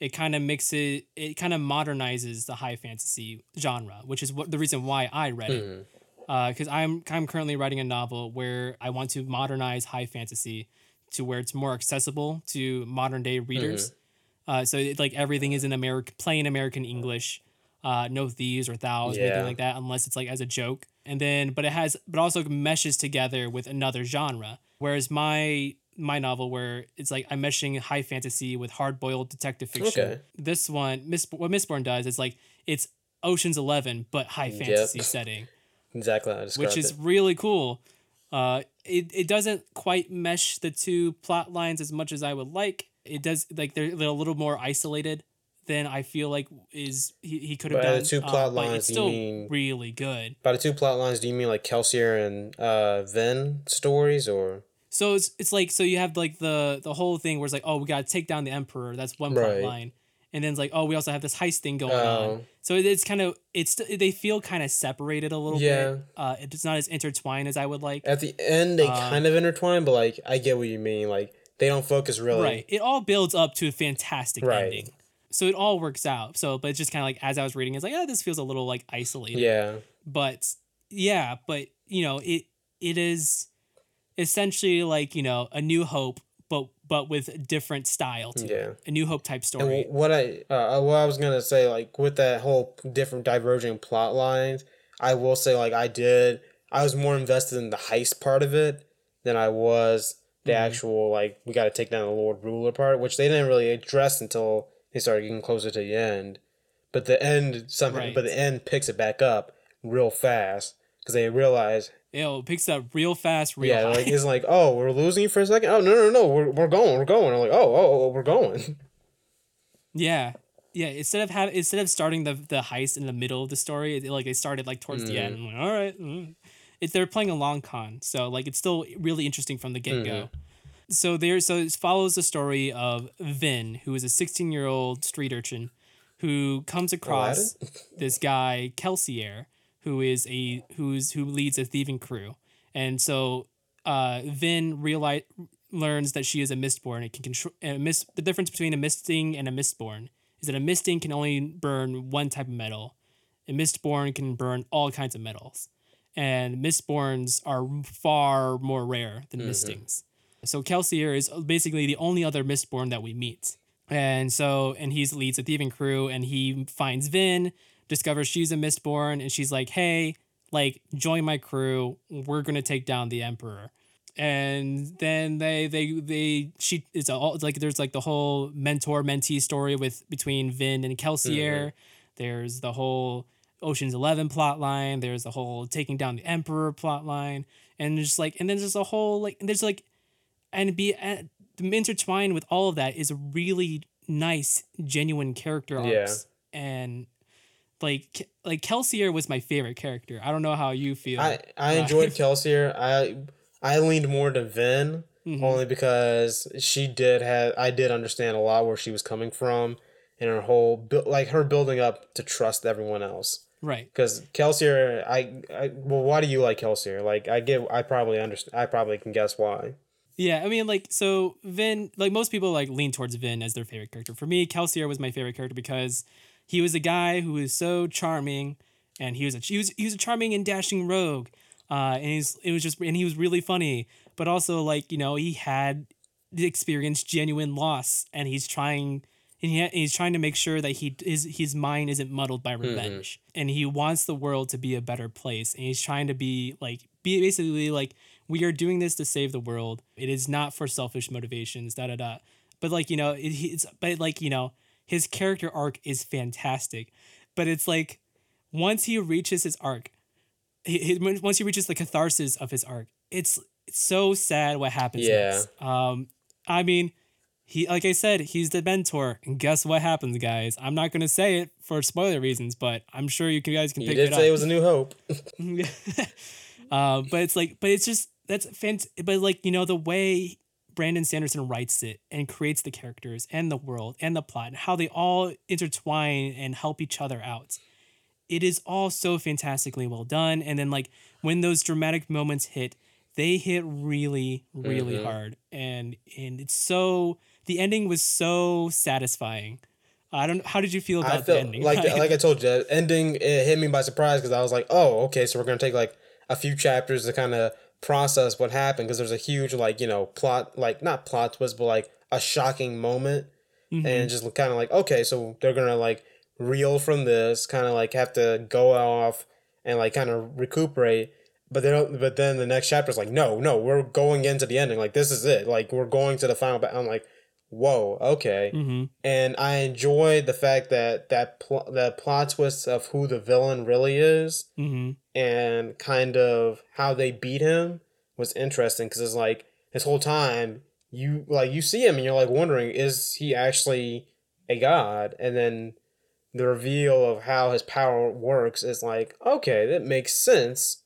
it kind of mixes it kind of modernizes the high fantasy genre which is what the reason why i read it Mhm. because I'm I'm currently writing a novel where I want to modernize high fantasy to where it's more accessible to modern day readers. Uh, so it, like everything is in American, plain American English. Uh, no these or thous or anything like that, unless it's like as a joke. And then, but it has, but also meshes together with another genre. Whereas my my novel, where it's like I'm meshing high fantasy with hard boiled detective fiction. Okay. This one, Miss, what Mistborn does is like it's Ocean's Eleven, but high fantasy setting Exactly I which is it. really cool. Uh, it, it doesn't quite mesh the two plot lines as much as I would like. It does like they're, they're a little more isolated than I feel like is he, he could have done. By the two uh, plot lines, it's you still mean- really good. By the two plot lines, do you mean like Kelsier and uh, Vin stories, or So it's it's like so you have like the the whole thing where it's like oh we gotta take down the emperor that's one plot Right. line, and then it's like oh we also have this heist thing going Oh. on. So it- it's kind of it's they feel kind of separated a little Yeah. bit. Uh, it's not as intertwined as I would like. at the end they Uh, kind of intertwine? But like, I get what you mean. Like, they don't focus really. Right. It all builds up to a fantastic Right. ending. So it all works out. So, but it's just kind of like as I was reading, it's like, oh, this feels a little like isolated. Yeah. But yeah, but you know, it it is essentially like you know a New Hope, but but with different style to Yeah. it. A New Hope type story. wh- what I uh, what I was gonna say, like with that whole different diverging plot lines, I will say like I did. I was more invested in the heist part of it than I was the Mm-hmm. actual like we got to take down the Lord Ruler part, which they didn't really address until they started getting closer to the end. But the end somehow, Right. but the end picks it back up real fast because they realize, You know, it picks up real fast, real yeah, high. like it's like, oh, we're losing for a second. Oh no, no, no, we're, we're going, we're going. I'm like, oh, oh, oh, we're going. Yeah. Yeah, instead of having instead of starting the the heist in the middle of the story, it, like they started like towards the end. I'm like, all right, mm. it, they're playing a long con, so like it's still really interesting from the get go. So there, so it follows the story of Vin, who is a 16 year old street urchin, who comes across this guy Kelsier, who is a who's who leads a thieving crew, and so uh, Vin realize learns that she is a mistborn. It can control a mist. The difference between a misting and a mistborn is that a misting can only burn one type of metal. A mistborn can burn all kinds of metals, and mistborns are far more rare than mistings. So Kelsier is basically the only other mistborn that we meet. And so, and he's leads a thieving crew, and he finds Vin, discovers she's a mistborn, and she's like, "Hey, like, join my crew. We're gonna take down the emperor." And then they they they she it's all like there's like the whole mentor mentee story with between Vin and Kelsier. There's the whole Ocean's Eleven plot line. There's the whole taking down the emperor plot line, and just like and then there's a whole like there's like and be uh, intertwined with all of that is a really nice genuine character arcs and like like Kelsier was my favorite character. I don't know how you feel. I I enjoyed Kelsier. I I leaned more to Vin Mhm. only because she did have I did understand a lot where she was coming from and her whole like her building up to trust everyone else. right. Because Kelsier, I, I well, why do you like Kelsier? Like I get, I probably understand. I probably can guess why. Yeah, I mean, like, so Vin, like most people, like lean towards Vin as their favorite character. For me, Kelsier was my favorite character because he was a guy who was so charming, and he was a he was he was a charming and dashing rogue, uh, and he's it was just and he was really funny, but also like you know he had experienced genuine loss, and he's trying. And he, he's trying to make sure that he his his mind isn't muddled by revenge, and he wants the world to be a better place. And he's trying to be like be basically like we are doing this to save the world. It is not for selfish motivations. Da da da. But like you know, it, it's but like you know, his character arc is fantastic. But it's like once he reaches his arc, he, he- once he reaches the catharsis of his arc, it's, it's so sad what happens Yeah. next. Um, I mean, he like I said, he's the mentor, and guess what happens, guys? I'm not gonna say it for spoiler reasons, but I'm sure you can- guys can You pick did it say up. it was a new hope. uh, but it's like, but it's just that's fant. But like you know the way Brandon Sanderson writes it and creates the characters and the world and the plot and how they all intertwine and help each other out. It is all so fantastically well done. And then like when those dramatic moments hit, they hit really, really Mhm. hard. And and it's so the ending was so satisfying. I don't. How did you feel about the ending? like like I told you, the ending it hit me by surprise because I was like, oh, okay, so we're gonna take like a few chapters to kind of process what happened because there's a huge like you know plot like not plot twist but like a shocking moment mm-hmm. and just kind of like okay, so they're gonna like reel from this, kind of like have to go off and like kind of recuperate. But they don't. But then the next chapter is like, no, no, we're going into the ending. Like this is it. Like we're going to the final. Ba-. I'm like, whoa, okay. Mm-hmm. And I enjoyed the fact that that pl- that plot twist of who the villain really is Mm-hmm. and kind of how they beat him was interesting because it's like this whole time you like you see him and you're like wondering is he actually a god and then the reveal of how his power works is like okay that makes sense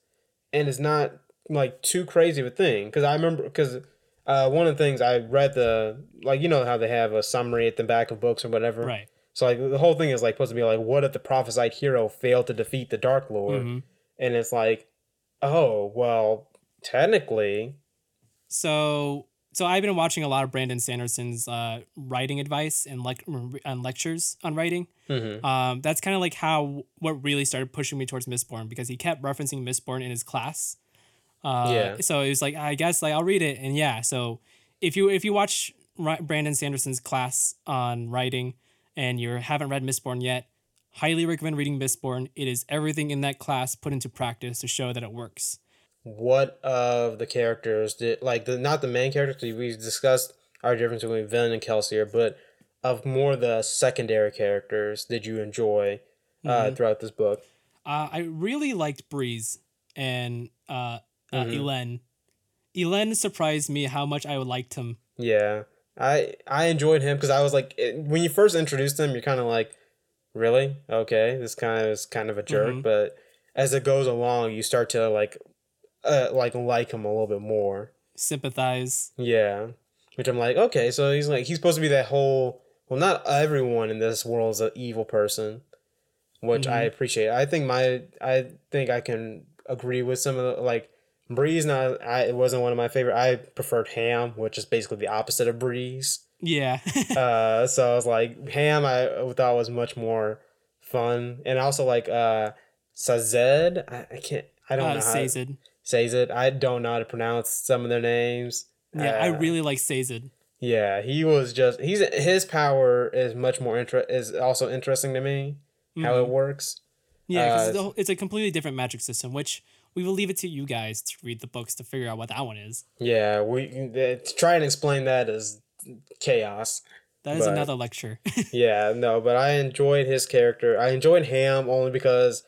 and it's not like too crazy of a thing because i remember because uh, one of the things i read the like you know how they have a summary at the back of books or whatever Right. so like the whole thing is like supposed to be like what if the prophesied hero failed to defeat the dark lord hmm and it's like, oh well, technically, So so I've been watching a lot of Brandon Sanderson's uh, writing advice and like and lectures on writing. mm-hmm. Um, that's kind of like how what really started pushing me towards Mistborn because he kept referencing Mistborn in his class. Uh, Yeah. So it was like I guess like I'll read it and yeah. So if you if you watch Brandon Sanderson's class on writing and you haven't read Mistborn yet, highly recommend reading Mistborn. It is everything in that class put into practice to show that it works. what of the characters did like the not the main characters we discussed our difference between Vin and Kelsier, but of more the secondary characters did you enjoy uh, Mm-hmm. throughout this book? Uh, I really liked Breeze and uh, uh, Mhm. Elend. Elend surprised me how much I liked him. Yeah, I I enjoyed him because I was like it, when you first introduced him, you're kind of like, really okay, this kind of is kind of a jerk, Mhm. but as it goes along, you start to like, uh, like like him a little bit more. Sympathize. Yeah. Which I'm like, okay, so he's like he's supposed to be that whole well not everyone in this world is an evil person. Which I appreciate. I think my I think I can agree with some of the like Breeze not I it wasn't one of my favorite. I preferred Ham, which is basically the opposite of Breeze. Yeah. Uh so I was like Ham I thought was much more fun. And also like uh Sazed, I, I can't I don't uh, know how Sazed. it. I don't know how to pronounce some of their names. Yeah, I Uh, really like Sazed. yeah, he was just he's his power is much more inter is also interesting to me how it works. Yeah, because uh, it's, a it's a completely different magic system, which we will leave it to you guys to read the books to figure out what that one is. Yeah, we to try and explain that is chaos. That is But- another lecture. Yeah, no, but I enjoyed his character. I enjoyed Ham only because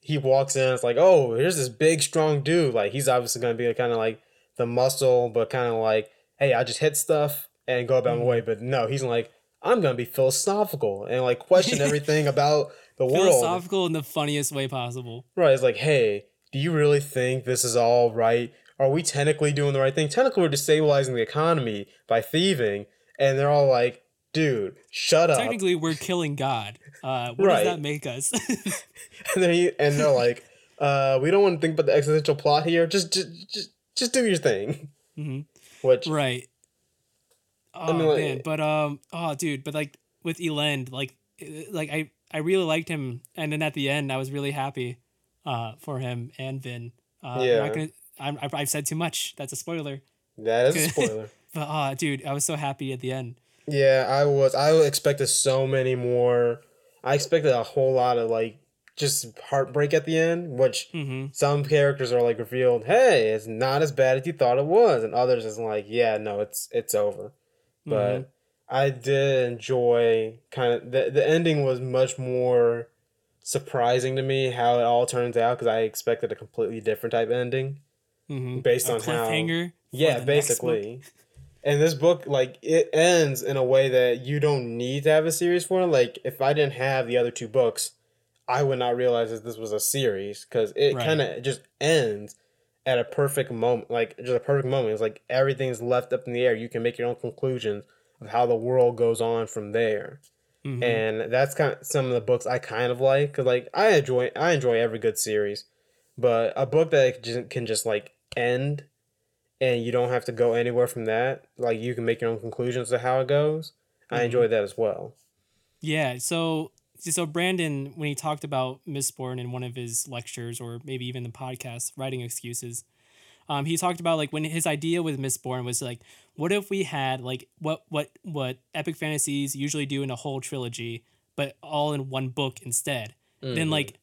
he walks in. It's like, oh, here's this big, strong dude. Like he's obviously gonna be kind of like the muscle, but kind of like, hey, I just hit stuff and go about my mm-hmm. way. But no, he's like, I'm gonna be philosophical and like question everything about the world. Philosophical in the funniest way possible. Right. It's like, hey, do you really think this is all right? Are we technically doing the right thing? Technically, we're destabilizing the economy by thieving. And they're all like, dude, shut up. Technically, we're killing God. Uh, what Right. does that make us? And, then he, and they're like, uh, we don't want to think about the existential plot here. Just, just, just, just do your thing. Mhm. Which, right. Oh mean, like- man, but um, oh dude, but like with Elend, like, eh, like I I really liked him, and then at the end, I was really happy, uh, for him and Vin. Uh, I'm Yeah. not gonna, I'm, I've said too much. That's a spoiler. that is a spoiler. But oh, dude, I was so happy at the end. Yeah, I was. I expected so many more. I expected a whole lot of like just heartbreak at the end, which Mm-hmm. some characters are like revealed. Hey, it's not as bad as you thought it was, and others is like, yeah, no, it's it's over. But I did enjoy kind of the the ending was much more surprising to me how it all turns out because I expected a completely different type of ending Mm-hmm. based a on how cliffhanger. for yeah, the next book. basically. And this book, like, it ends in a way that you don't need to have a series for. Like, if I didn't have the other two books, I would not realize that this was a series because it Right. kind of just ends at a perfect moment. Like, just a perfect moment. It's like everything's left up in the air. You can make your own conclusions of how the world goes on from there. Mhm. And that's kind of some of the books I kind of like because, like, I enjoy I enjoy every good series, but a book that just, can just like end and you don't have to go anywhere from that. Like you can make your own conclusions to how it goes. I Mhm. enjoyed that as well. Yeah, so so Brandon, when he talked about Mistborn in one of his lectures or maybe even the podcast, writing excuses, Um, he talked about like when his idea with Mistborn was like, what if we had like what what what epic fantasies usually do in a whole trilogy, but all in one book instead. Then like,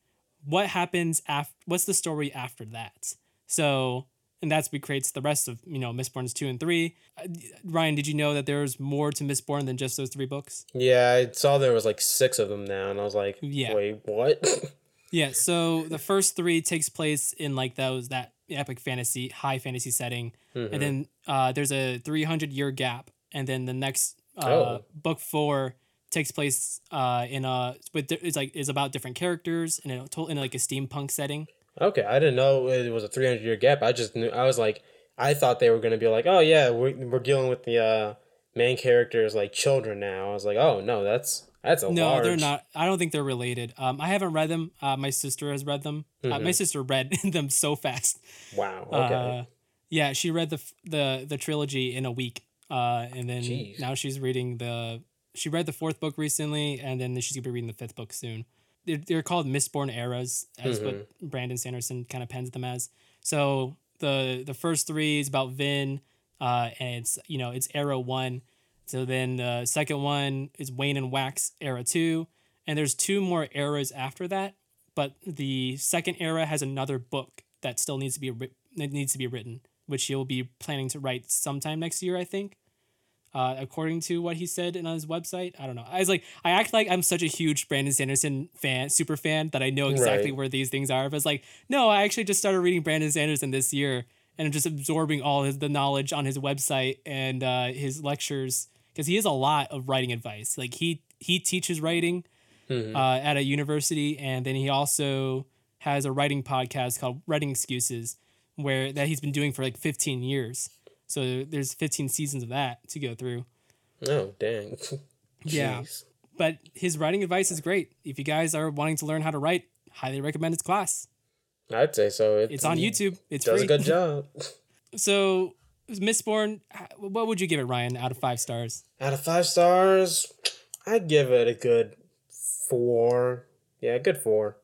what happens after? What's the story after that? So and that's what creates the rest of you know Mistborn's two and three. Uh, Ryan, did you know that there's more to Mistborn than just those three books? Yeah, I saw there was like six of them now, and I was like, Yeah. wait, what? Yeah, so the first three takes place in like those that epic fantasy, high fantasy setting, Mm-hmm. and then uh, there's a 300 year gap, and then the next uh, Oh. book four takes place uh, in a with it's like is about different characters in a to- in like a steampunk setting. okay, I didn't know it was a 300 year gap. I just knew, I was like, I thought they were going to be like, oh, yeah, we're, we're dealing with the uh, main characters like children now. I was like, oh, no, that's that's a No, large. they're not. I don't think they're related. Um, I haven't read them. Uh, my sister has read them. Uh, Mm-hmm. my sister read them so fast. Wow, okay. Uh, yeah, she read the the the trilogy in a week. Uh, and then Jeez. now she's reading the. She read the fourth book recently, and then she's gonna be reading the fifth book soon. They're, they're called Mistborn eras, as what Mm-hmm. Brandon Sanderson kind of pens them as. So the the first three is about Vin, uh, and it's you know it's era one. So then the second one is Wayne and Wax era two, and there's two more eras after that. But the second era has another book that still needs to be that needs to be written, which he'll be planning to write sometime next year, I think. Uh, according to what he said on his website, I don't know. I was like, I act like I'm such a huge Brandon Sanderson fan, super fan, that I know exactly Right. where these things are. But it's like, no, I actually just started reading Brandon Sanderson this year, and I'm just absorbing all his the knowledge on his website and uh, his lectures because he has a lot of writing advice. Like he he teaches writing Mhm. uh, at a university, and then he also has a writing podcast called Writing Excuses, where that he's been doing for like 15 years. So there's 15 seasons of that to go through. oh, dang. Yeah. But his writing advice is great. If you guys are wanting to learn how to write, highly recommend his class. I'd say so. It, It's on YouTube. It's Does free. a good job. So Mistborn, what would you give it, Ryan, out of five stars? Out of five stars, I'd give it a good four. Yeah, a good four.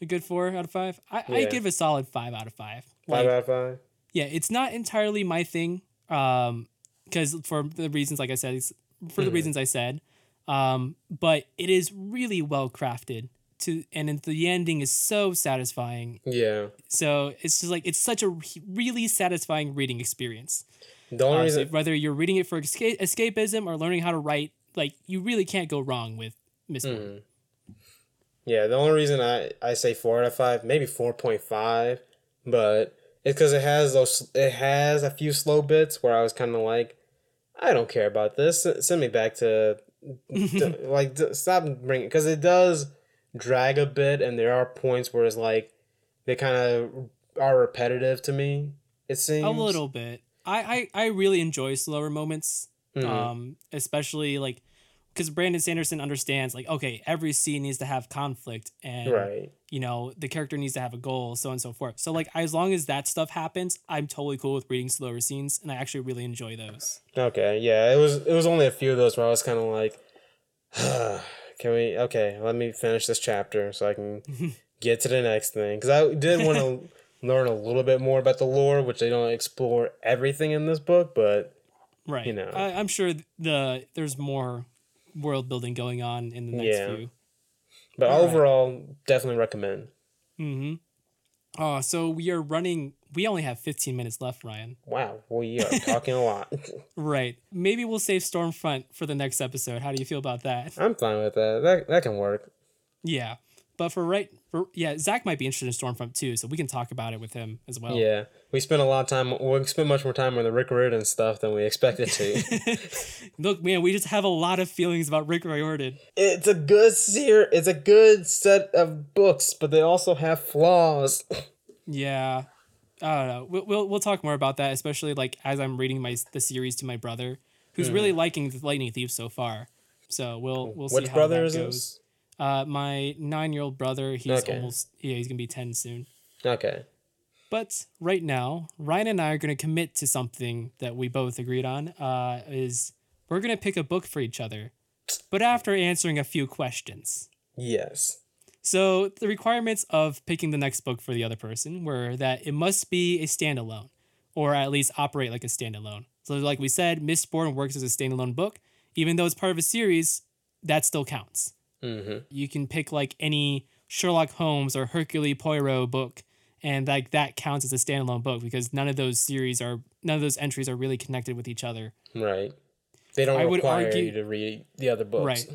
A good four out of five. I Yeah. give a solid five out of five. Five Like, out of five. yeah, it's not entirely my thing. Um, because for the reasons like I said, for the Mhm. reasons I said. Um, but it is really well crafted to, and the ending is so satisfying. Yeah. So it's just like it's such a really satisfying reading experience. The only Uh, so reason. whether you're reading it for esca- escapism or learning how to write, like you really can't go wrong with Miss. Mhm. Yeah, the only reason I, I say four out of five, maybe four point five, but it's because it has those it has a few slow bits where I was kind of like, I don't care about this. Send me back to, to- like stop bringing because it does drag a bit, and there are points where it's like they kind of are repetitive to me. It seems A little bit. I, I I really enjoy slower moments. Mhm. Um, especially like because Brandon Sanderson understands like okay, every scene needs to have conflict and right. you know the character needs to have a goal, so on and so forth. So like as long as that stuff happens, I'm totally cool with reading slower scenes, and I actually really enjoy those. Okay, yeah, it was it was only a few of those where I was kind of like, can we? Okay, let me finish this chapter so I can get to the next thing because I did want to learn a little bit more about the lore, which they don't explore everything in this book, but Right. You know. I, I'm sure the there's more world building going on in the next Yeah. few. but All right. overall, definitely recommend. Mm-hmm. Oh, so we are running. We only have 15 minutes left, Ryan. Wow, we are talking a lot. Right. Maybe we'll save Storm Front for the next episode. How do you feel about that? I'm fine with that. That that can work. Yeah. But for right, for yeah, Zach might be interested in Storm Front too, so we can talk about it with him as well. Yeah, we spent a lot of time. We spent much more time on the Rick Riordan stuff than we expected to. Look, man, we just have a lot of feelings about Rick Riordan. it's a good ser- It's a good set of books, but they also have flaws. Yeah. I don't know. We'll, we'll we'll talk more about that, especially like as I'm reading my the series to my brother, who's really liking the Lightning Thief so far. So we'll we'll see. Which how brother that is goes. this? Uh, my nine year old brother. He's Okay. almost yeah. He's gonna be ten soon. Okay. But right now, Ryan and I are going to commit to something that we both agreed on. Uh, is we're going to pick a book for each other, but after answering a few questions. Yes. So the requirements of picking the next book for the other person were that it must be a standalone, or at least operate like a standalone. So, like we said, Mistborn works as a standalone book. Even though it's part of a series, that still counts. Mm-hmm. You can pick like any Sherlock Holmes or Hercule Poirot book, and like that counts as a standalone book because none of those series are none of those entries are really connected with each other. Right. They don't I would require argue- you to read the other books. Right.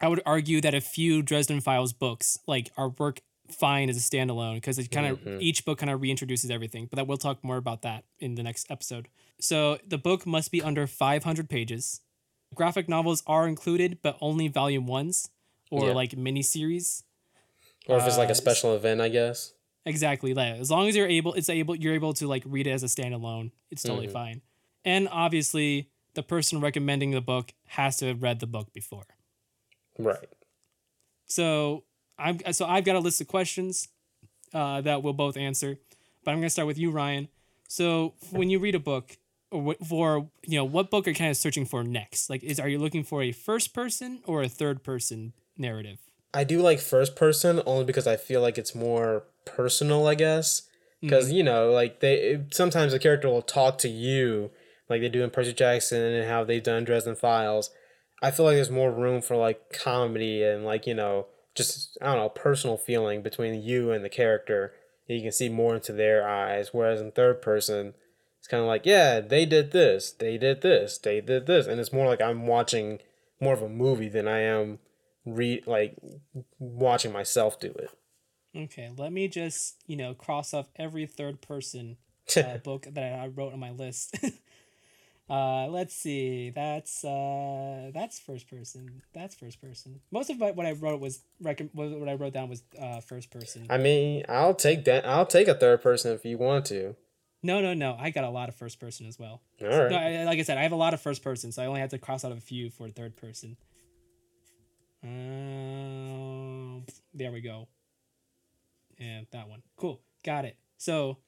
I would argue that a few Dresden Files books like are work fine as a standalone because it kind of Mhm. each book kind of reintroduces everything. But that we'll talk more about that in the next episode. So the book must be under 500 pages. Graphic novels are included, but only volume ones or Yeah. like miniseries. Or if it's like Uh, a special event, I guess. Exactly. Like, as long as you're able, it's able. You're able to like read it as a standalone. It's totally Mhm. fine. And obviously, the person recommending the book has to have read the book before. Right. So I'm so I've got a list of questions uh, that we'll both answer, but I'm gonna start with you, Ryan. So when you read a book, or what- for you know, what book are you kind of searching for next? Like, is are you looking for a first person or a third person narrative? I do like first person only because I feel like it's more personal, I guess. Because you know, like they it- sometimes the character will talk to you, like they do in Percy Jackson and how they've done Dresden Files. I feel like there's more room for like comedy and like you know just I don't know personal feeling between you and the character. You can see more into their eyes, whereas in third person, it's kind of like yeah, they did this, they did this, they did this, and it's more like I'm watching more of a movie than I am read like watching myself do it. Okay, let me just you know cross off every third person uh, book that I wrote on my list. uh, let's see. That's uh, that's first person. That's first person. Most of what I wrote was rec- what I wrote down was uh, first person. I mean, I'll take that. I'll take a third person if you want to. No, no, no. I got a lot of first person as well. All right. No, I, like I said, I have a lot of first person, so I only had to cross out a few for third person. Um, there we go. Yeah, that one. Cool. Got it. So,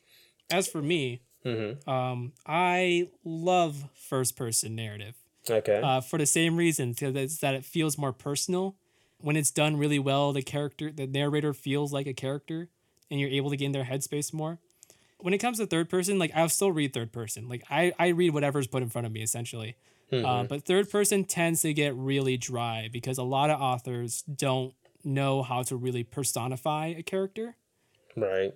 as for me, Mm-hmm. um, I love first person narrative Okay. uh, for the same reason because it's that it feels more personal. When it's done really well, the character, the narrator feels like a character, and you're able to get in their headspace more. When it comes to third person, like I'll still read third person. Like I, I read whatever's put in front of me essentially. Mhm. Uh, but third person tends to get really dry because a lot of authors don't know how to really personify a character. right.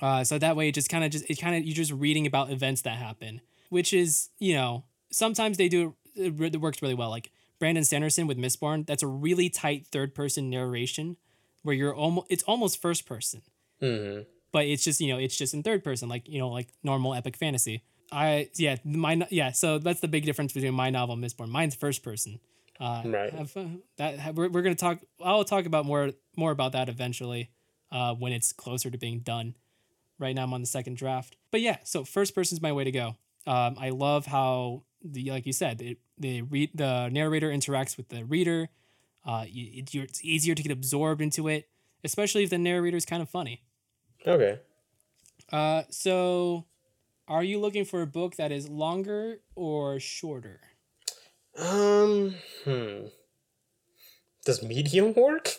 Uh, so that way, it just kind of just it kind of you're just reading about events that happen, which is you know sometimes they do it, it works really well. Like Brandon Sanderson with Mistborn, that's a really tight third person narration where you're almost it's almost first person, Mm-hmm. but it's just you know it's just in third person, like you know like normal epic fantasy. I yeah my yeah so that's the big difference between my novel and Mistborn. Mine's first person. Uh, Right. have, uh, that have- we're, we're gonna talk. I'll talk about more more about that eventually, uh, when it's closer to being done. Right now, I'm on the second draft. But yeah, so first person is my way to go. Um, I love how the like you said, the the read the narrator interacts with the reader. Uh, you, it, you're, it's easier to get absorbed into it, especially if the narrator is kind of funny. Okay. Uh, so, are you looking for a book that is longer or shorter? Um. Hmm. Does medium work?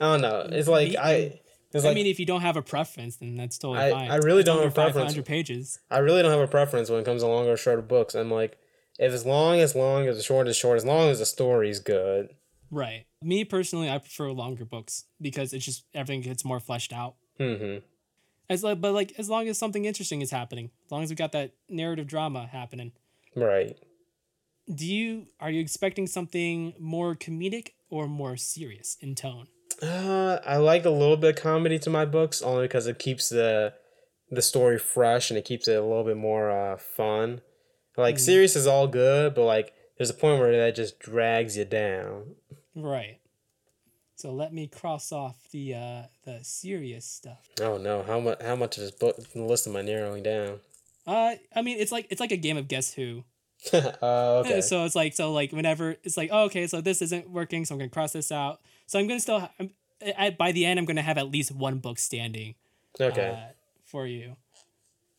I don't know. It's like I. I like mean, if you don't have a preference, then that's totally I- fine. I really It's don't have a preference. 500 pages. I really don't have a preference when it comes to longer or shorter books. I'm like, if it's long, as long. as it's short, it's short. As long as the story's good. Right. Me personally, I prefer longer books because it's just everything gets more fleshed out. Mm-hmm. As like, but like as long as something interesting is happening, as long as we got that narrative drama happening. Right. Do you are you expecting something more comedic or more serious in tone? Uh, I like a little bit of comedy to my books only because it keeps the the story fresh and it keeps it a little bit more uh, fun. Like serious is all good, but like there's a point where that just drags you down. Right. So let me cross off the uh the serious stuff. Oh no, how much how much of this book the list am I narrowing down? Uh I mean it's like it's like a game of guess who. uh, okay. So it's like so like whenever it's like oh, okay so this isn't working so I'm gonna cross this out. So I'm gonna still ha- I'm, at, by the end I'm gonna have at least one book standing. Okay. uh, for you.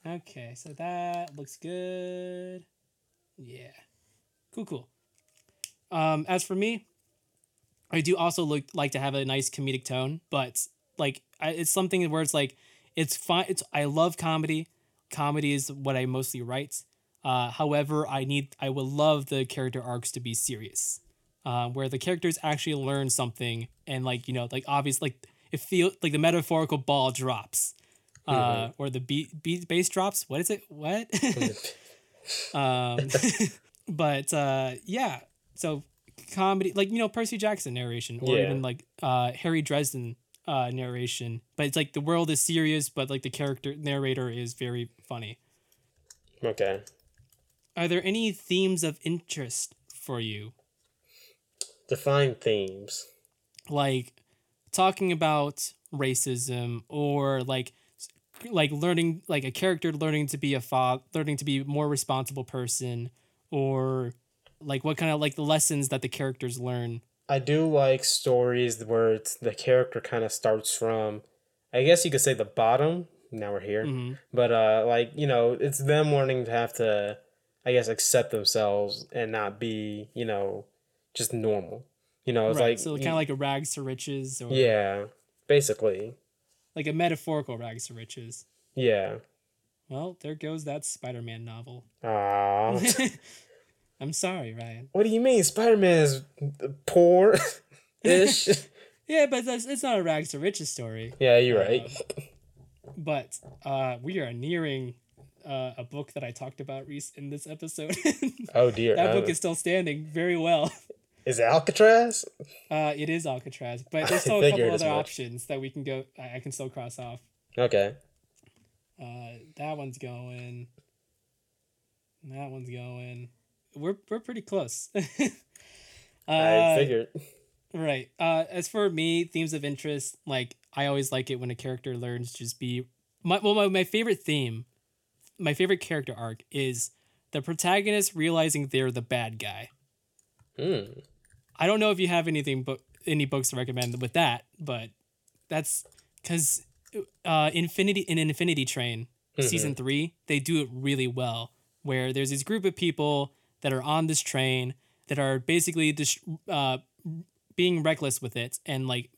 Okay, so that looks good. Yeah. Cool, cool. Um, as for me, I do also look like to have a nice comedic tone, but like I, it's something where it's like it's fine. It's I love comedy. comedy is what I mostly write. Uh, however, I need I would love the character arcs to be serious, uh, where the characters actually learn something and like you know like obvious like it feel like the metaphorical ball drops, uh, or the beat beat bass drops. What is it? What? um, but uh, yeah, so comedy like you know Percy Jackson narration or Yeah. even like uh, Harry Dresden uh, narration, but it's like the world is serious, but like the character narrator is very funny. Okay. Are there any themes of interest for you? Define themes. Like talking about racism or like like learning like a character learning to be a father learning to be more responsible person or like what kind of like the lessons that the characters learn I do like stories where it's the character kind of starts from, I guess you could say the bottom. Now we're here, Mhm. but uh, like you know, it's them learning to have to, I guess, accept themselves and not be, you know, just normal. You know, it's right like so kind of like a rags to riches or yeah, basically, like a metaphorical rags to riches yeah. well there goes that spider-man novel Ah, i'm sorry ryan what do you mean? Spider Man is poor, ish. yeah but that's it's not a rags to riches story yeah, you're right. but uh, we are nearing uh, a book that I talked about Reese in this episode. Oh dear. that book uh, is still standing very well. Is it Alcatraz? Uh, it is Alcatraz, but there's still a couple other options that we can go. I, I can still cross off. Okay. Uh, that one's going. That one's going. We're we're pretty close. uh, I figured. Right. Uh, as for me, themes of interest, like I always like it when a character learns to just be my well, my, my favorite theme, my favorite character arc is the protagonist realizing they're the bad guy. Hmm. I don't know if you have anything but any books to recommend with that, but that's because uh, Infinity in Infinity Train season three, they do it really well. Where there's this group of people that are on this train that are basically just uh, being reckless with it, and like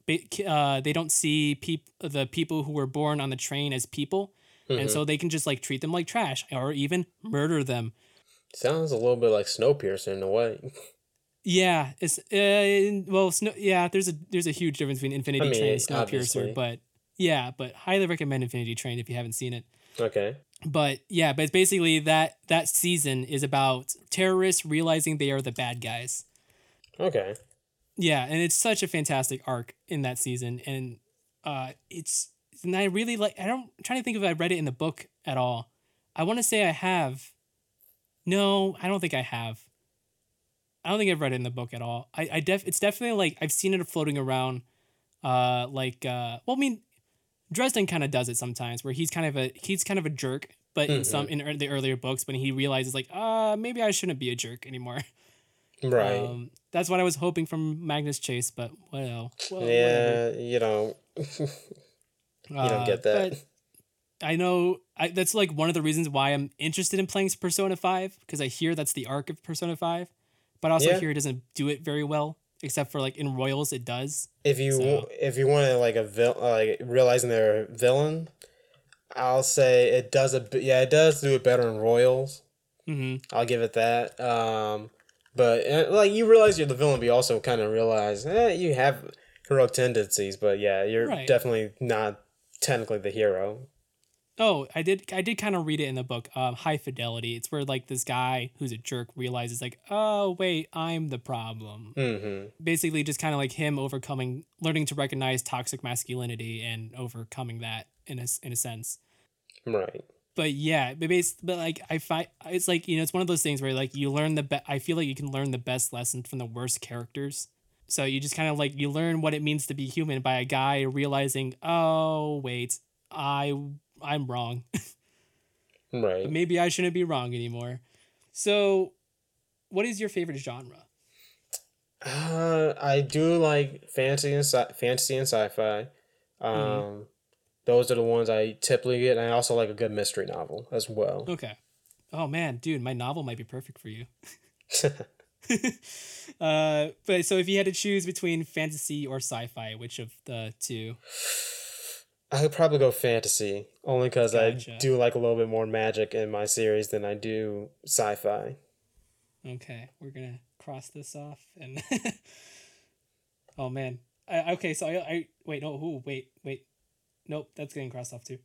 uh, they don't see peop- the people who were born on the train as people, and so they can just like treat them like trash or even murder them. Sounds a little bit like Snowpiercer in a way. Yeah, it's uh, well, snow, yeah. There's a there's a huge difference between Infinity I mean, Train and. Snowpiercer, but yeah, but highly recommend Infinity Train if you haven't seen it. Okay. But yeah, but it's basically that that season is about terrorists realizing they are the bad guys. Okay. Yeah, and it's such a fantastic arc in that season, and uh, it's and I really like. I don't I'm trying to think if I read it in the book at all. I want to say I have. No, I don't think I have. I don't think I've read it in the book at all. I, I def it's definitely like I've seen it floating around, uh, like uh, well, I mean, Dresden kind of does it sometimes where he's kind of a he's kind of a jerk, but in some in ear- the earlier books when he realizes like, uh, maybe I shouldn't be a jerk anymore. Right. Um, that's what I was hoping from Magnus Chase, but well, well whatever. yeah, you know, you don't get that. Uh, I know I, that's like one of the reasons why I'm interested in playing Persona Five because I hear that's the arc of Persona Five, but also Yeah. hear it doesn't do it very well. Except for like in Royals, it does. if you So- if you want to like a vil- like realizing they're a villain, I'll say it does a. Yeah, it does do it better in Royals. hmm I'll give it that. Um, but uh, like you realize you're the villain, but you also kind of realize eh, you have heroic tendencies. But yeah, you're Right. definitely not technically the hero. Oh, I did. I did kind of read it in the book. Um, High Fidelity. It's where like this guy who's a jerk realizes like, oh wait, I'm the problem. Mm-hmm. Basically, just kind of like him overcoming, learning to recognize toxic masculinity and overcoming that in a in a sense. Right. but yeah, but bas but like I find it's like you know it's one of those things where like you learn the best. I feel like you can learn the best lesson from the worst characters. So you just kind of like you learn what it means to be human by a guy realizing, oh wait, I I'm wrong. Right. Maybe I shouldn't be wrong anymore. So, what is your favorite genre? Uh, I do like fantasy and sci- fantasy and sci-fi. Um, those are the ones I typically get, and I also like a good mystery novel as well. Okay. Oh man, dude, my novel might be perfect for you. uh, but so if you had to choose between fantasy or sci-fi, which of the two? I would probably go fantasy only because Gotcha. I do like a little bit more magic in my series than I do sci-fi. Okay, we're gonna cross this off and. oh man. I, okay, so I, I wait. No, ooh, wait, wait. Nope, that's getting crossed off too.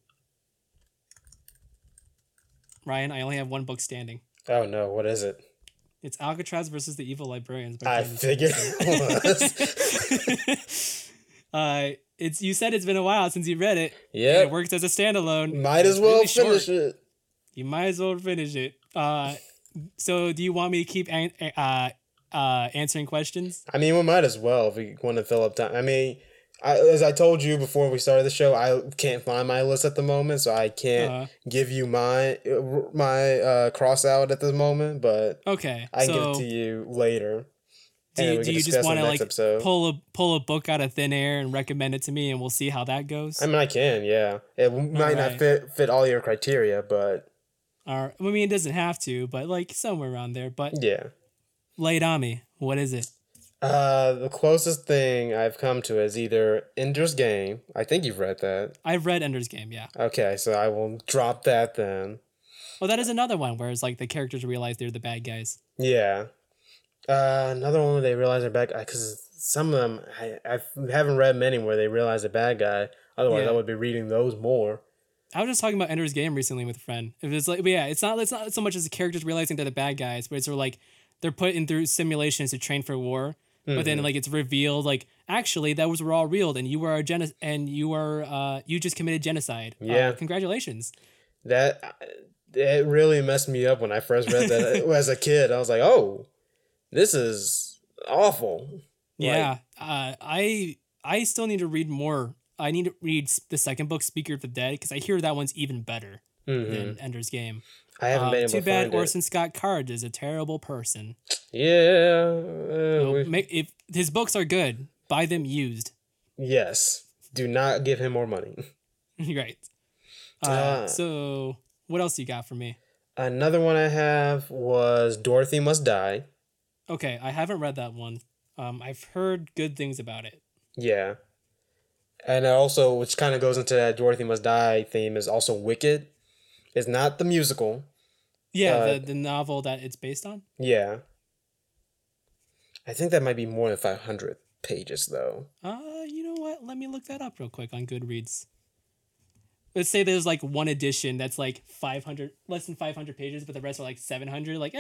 Ryan, I only have one book standing. Oh no, what is it? It's Alcatraz versus the Evil Librarians. I figured it was. uh, it's you said it's been a while since you read it. Yeah, It works as a standalone. might as well really short. finish it. You might as well finish it. Uh, so do you want me to keep an- uh, uh, answering questions? I mean, we might as well if we want to fill up time. I mean, I, as I told you before we started the show, I can't find my list at the moment, so I can't Uh, give you my my uh, cross out at the moment. But okay. I can so give it to you later. Do you, do you just want to like episode. pull a pull a book out of thin air and recommend it to me, and we'll see how that goes? I mean, I can, yeah. It might not fit fit all your criteria, but Or I mean, it doesn't have to, but like somewhere around there. But yeah. lay it on me. What is it? Uh, the closest thing I've come to is either Ender's Game. I think you've read that. I've read Ender's Game. Yeah. Okay, so I will drop that then. Well, that is another one where it's like the characters realize they're the bad guys. Yeah. Uh, another one where they realize they're bad because some of them I, I haven't read many where they realize they're bad guy. Otherwise, Yeah. I would be reading those more. I was just talking about Ender's Game recently with a friend. It was like, but yeah, it's not it's not so much as the characters realizing they're the bad guys, but it's sort of like they're put in through simulations to train for war. But then Mhm. like it's revealed like actually that was all real and you were a gen and you were uh you just committed genocide. Uh, Yeah. congratulations. that it really messed me up when I first read that as a kid. I was like, oh, this is awful. Yeah. uh, I I still need to read more. I need to read the second book, Speaker of the Dead, because I hear that one's even better hmm than Ender's Game. I haven't Uh, been able too to bad find Orson Scott Card is a terrible person. Yeah. uh, So make, if his books are good, buy them used. yes. Do not give him more money. right. Uh, Ah. So what else you got for me? Another one I have was Dorothy Must Die. Okay, I haven't read that one. Um, I've heard good things about it. Yeah. And also, which kind of goes into that Dorothy Must Die theme, is also Wicked. It's not the musical. Yeah, Uh, the, the novel that it's based on. Yeah. I think that might be more than 500 pages, though. Uh, you know what? Let me look that up real quick on Goodreads. Let's say there's like one edition that's like 500, less than 500 pages, but the rest are like 700. Like, eh,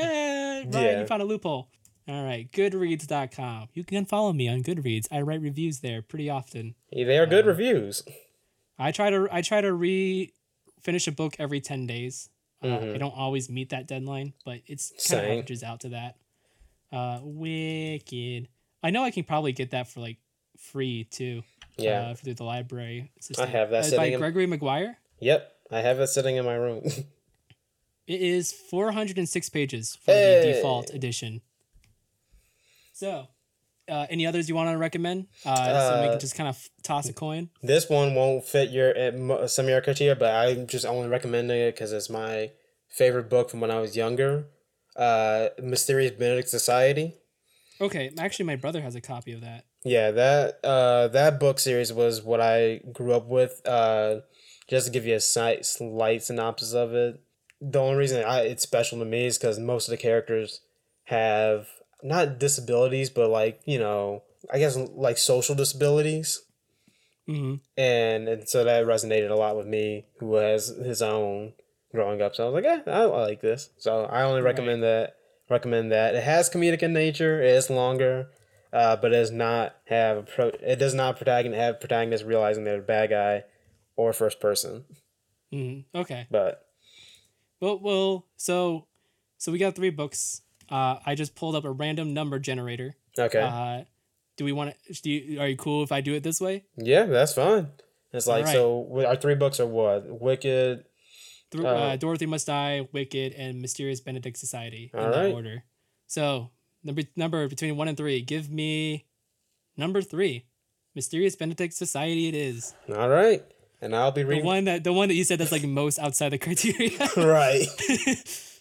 right, Yeah. you found a loophole. All right, goodreads.com. You can follow me on Goodreads. I write reviews there pretty often. Hey, They are good Uh, reviews. I try to I try to re finish a book every 10 days. Uh, Mhm. I don't always meet that deadline, but it's kind of averages out to that. Uh, Wicked. I know I can probably get that for like free too. Yeah. Uh, through the library system. have that Uh, by in- Gregory Maguire. Yep. I have it sitting in my room. It is 406 pages for Hey. the default edition. So, uh, any others you want to recommend? Uh, so we Uh, can just kind of toss a coin. this one won't fit your uh, mo- some of your criteria, but I'm just only recommending it because it's my favorite book from when I was younger. Uh, Mysterious Benedict Society. Okay, actually, my brother has a copy of that. Yeah, that uh that book series was what I grew up with. Uh, just to give you a slight, slight synopsis of it, the only reason I, it's special to me is because most of the characters have not disabilities, but like you know, I guess like social disabilities, hmm and and so that resonated a lot with me, who has his own growing up. So I was like, yeah, I, I like this. So I only recommend that. Recommend that. It has comedic in nature. It is longer uh, but it does not have a pro- it does not protagonist have protagonists realizing they're a bad guy or first person. hmm Okay. But Well, well, so, so we got three books. Uh, I just pulled up a random number generator. okay, Uh, do we want to? Do you, are you cool if I do it this way? yeah, that's fine. It's like Alright. so. Our three books are what Wicked. Thro- Uh, uh, Dorothy Must Die, Wicked, and Mysterious Benedict Society in All that order. So number number between one and three. Give me number three. Mysterious Benedict Society. It is All right, and I'll be reading the one that the one that you said that's like most outside the criteria. right.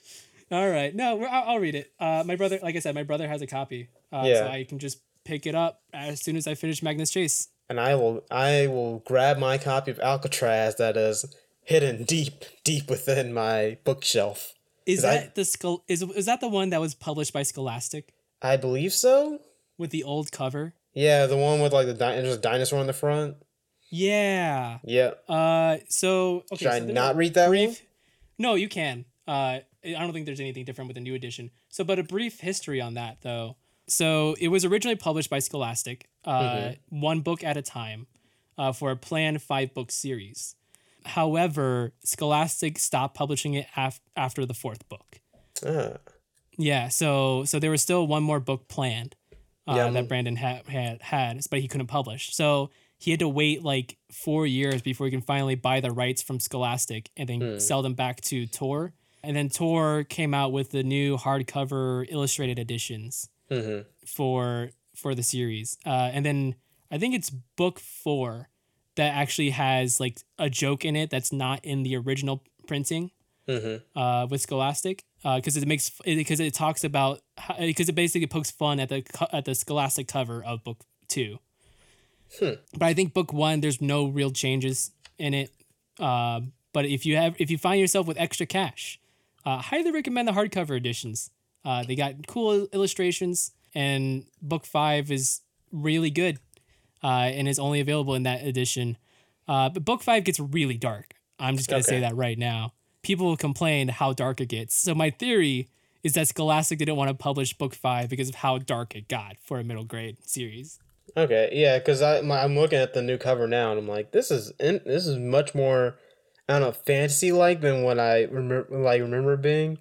All right, no, we're, I'll, I'll read it. Uh, my brother, like I said, my brother has a copy, uh, Yeah. so I can just pick it up as soon as I finish Magnus Chase. and I will I will grab my copy of Alcatraz that is hidden deep deep within my bookshelf. Is 'Cause I- that the Schol- is is that the one that was published by Scholastic I believe so. with the old cover? Yeah, the one with like the di- there's a dinosaur on the front. Yeah. Yeah. Uh. So okay. Should I so there's not read that one? No, you can. Uh. I don't think there's anything different with the new edition. So, but a brief history on that though. So it was originally published by Scholastic, uh, Mm-hmm. one book at a time, uh, for a planned five book series. However, Scholastic stopped publishing it af- after the fourth book. Ah. Yeah, so so there was still one more book planned uh, Yeah, that Brandon had, had had, but he couldn't publish. So he had to wait like four years before he can finally buy the rights from Scholastic and then Hmm. sell them back to Tor. And then Tor came out with the new hardcover illustrated editions Mm-hmm. for for the series. Uh, and then I think it's book four that actually has like a joke in it that's not in the original printing Mm-hmm. uh, with Scholastic because it makes because it, talks about because it basically pokes fun at the at the Scholastic cover of book two. Hmm. But I think book one there's no real changes in it. Uh, but if you have if you find yourself with extra cash, uh, highly recommend the hardcover editions. Uh, they got cool illustrations, and book five is really good, uh, and is only available in that edition. Uh, but book five gets really dark. I'm just gonna say that right now. People will complain how dark it gets. So my theory is that Scholastic didn't want to publish book five because of how dark it got for a middle grade series. Okay, yeah, because I'm I'm looking at the new cover now, and I'm like, this is in, this is much more, I don't know, fantasy like than what I remember like remember being.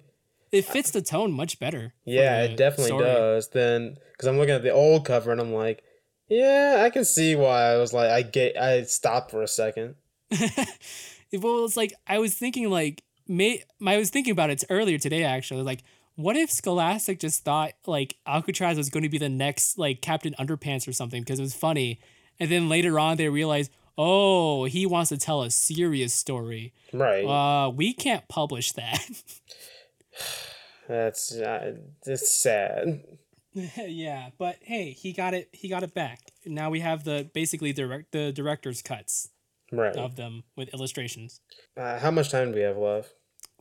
It fits the tone much better. Yeah, it definitely story. does. Then because I'm looking at the old cover, and I'm like, yeah, I can see why I was like, I get, I stopped for a second. well, it's like I was thinking like may I was thinking about it earlier today actually. Like, what if Scholastic just thought like Alcatraz was going to be the next like Captain Underpants or something because it was funny, and then later on they realized, oh, he wants to tell a serious story. Right. Uh, we can't publish that. That's uh, it's sad. yeah, but hey, he got it. He got it back. Now we have the basically direct the director's cuts Right. of them with illustrations. Uh, how much time do we have left?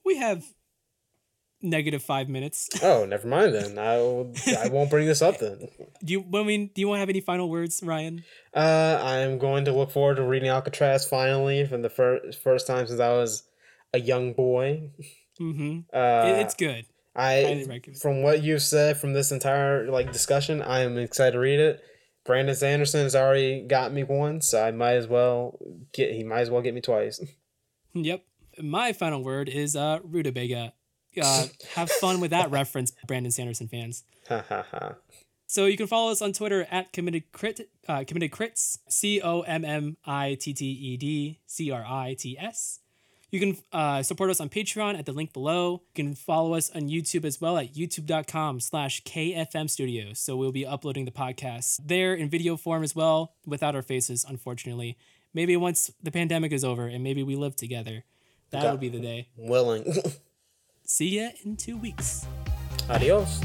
We have negative five minutes. Oh, never mind then. I will, I won't bring this up then. Do you? I mean, do you want to have any final words, Ryan? Uh, I'm going to look forward to reading Alcatraz finally for the first first time since I was a young boy. Mm-hmm. Uh, it's good. I from what you've said from this entire like discussion, I am excited to read it. Brandon Sanderson has already got me once, so I might as well get. He might as well get me twice. Yep. My final word is uh, rutabaga. Uh, have fun with that reference, Brandon Sanderson fans. Ha ha ha. So you can follow us on Twitter at committed crit uh, committed crits c o m m i t t e d c r i t s. You can uh, support us on Patreon at the link below. You can follow us on YouTube as well at youtube.com slash KFM Studios. So we'll be uploading the podcast there in video form as well, without our faces, unfortunately. Maybe once the pandemic is over and maybe we live together, that will be the day. Willing. See ya in two weeks. Adios.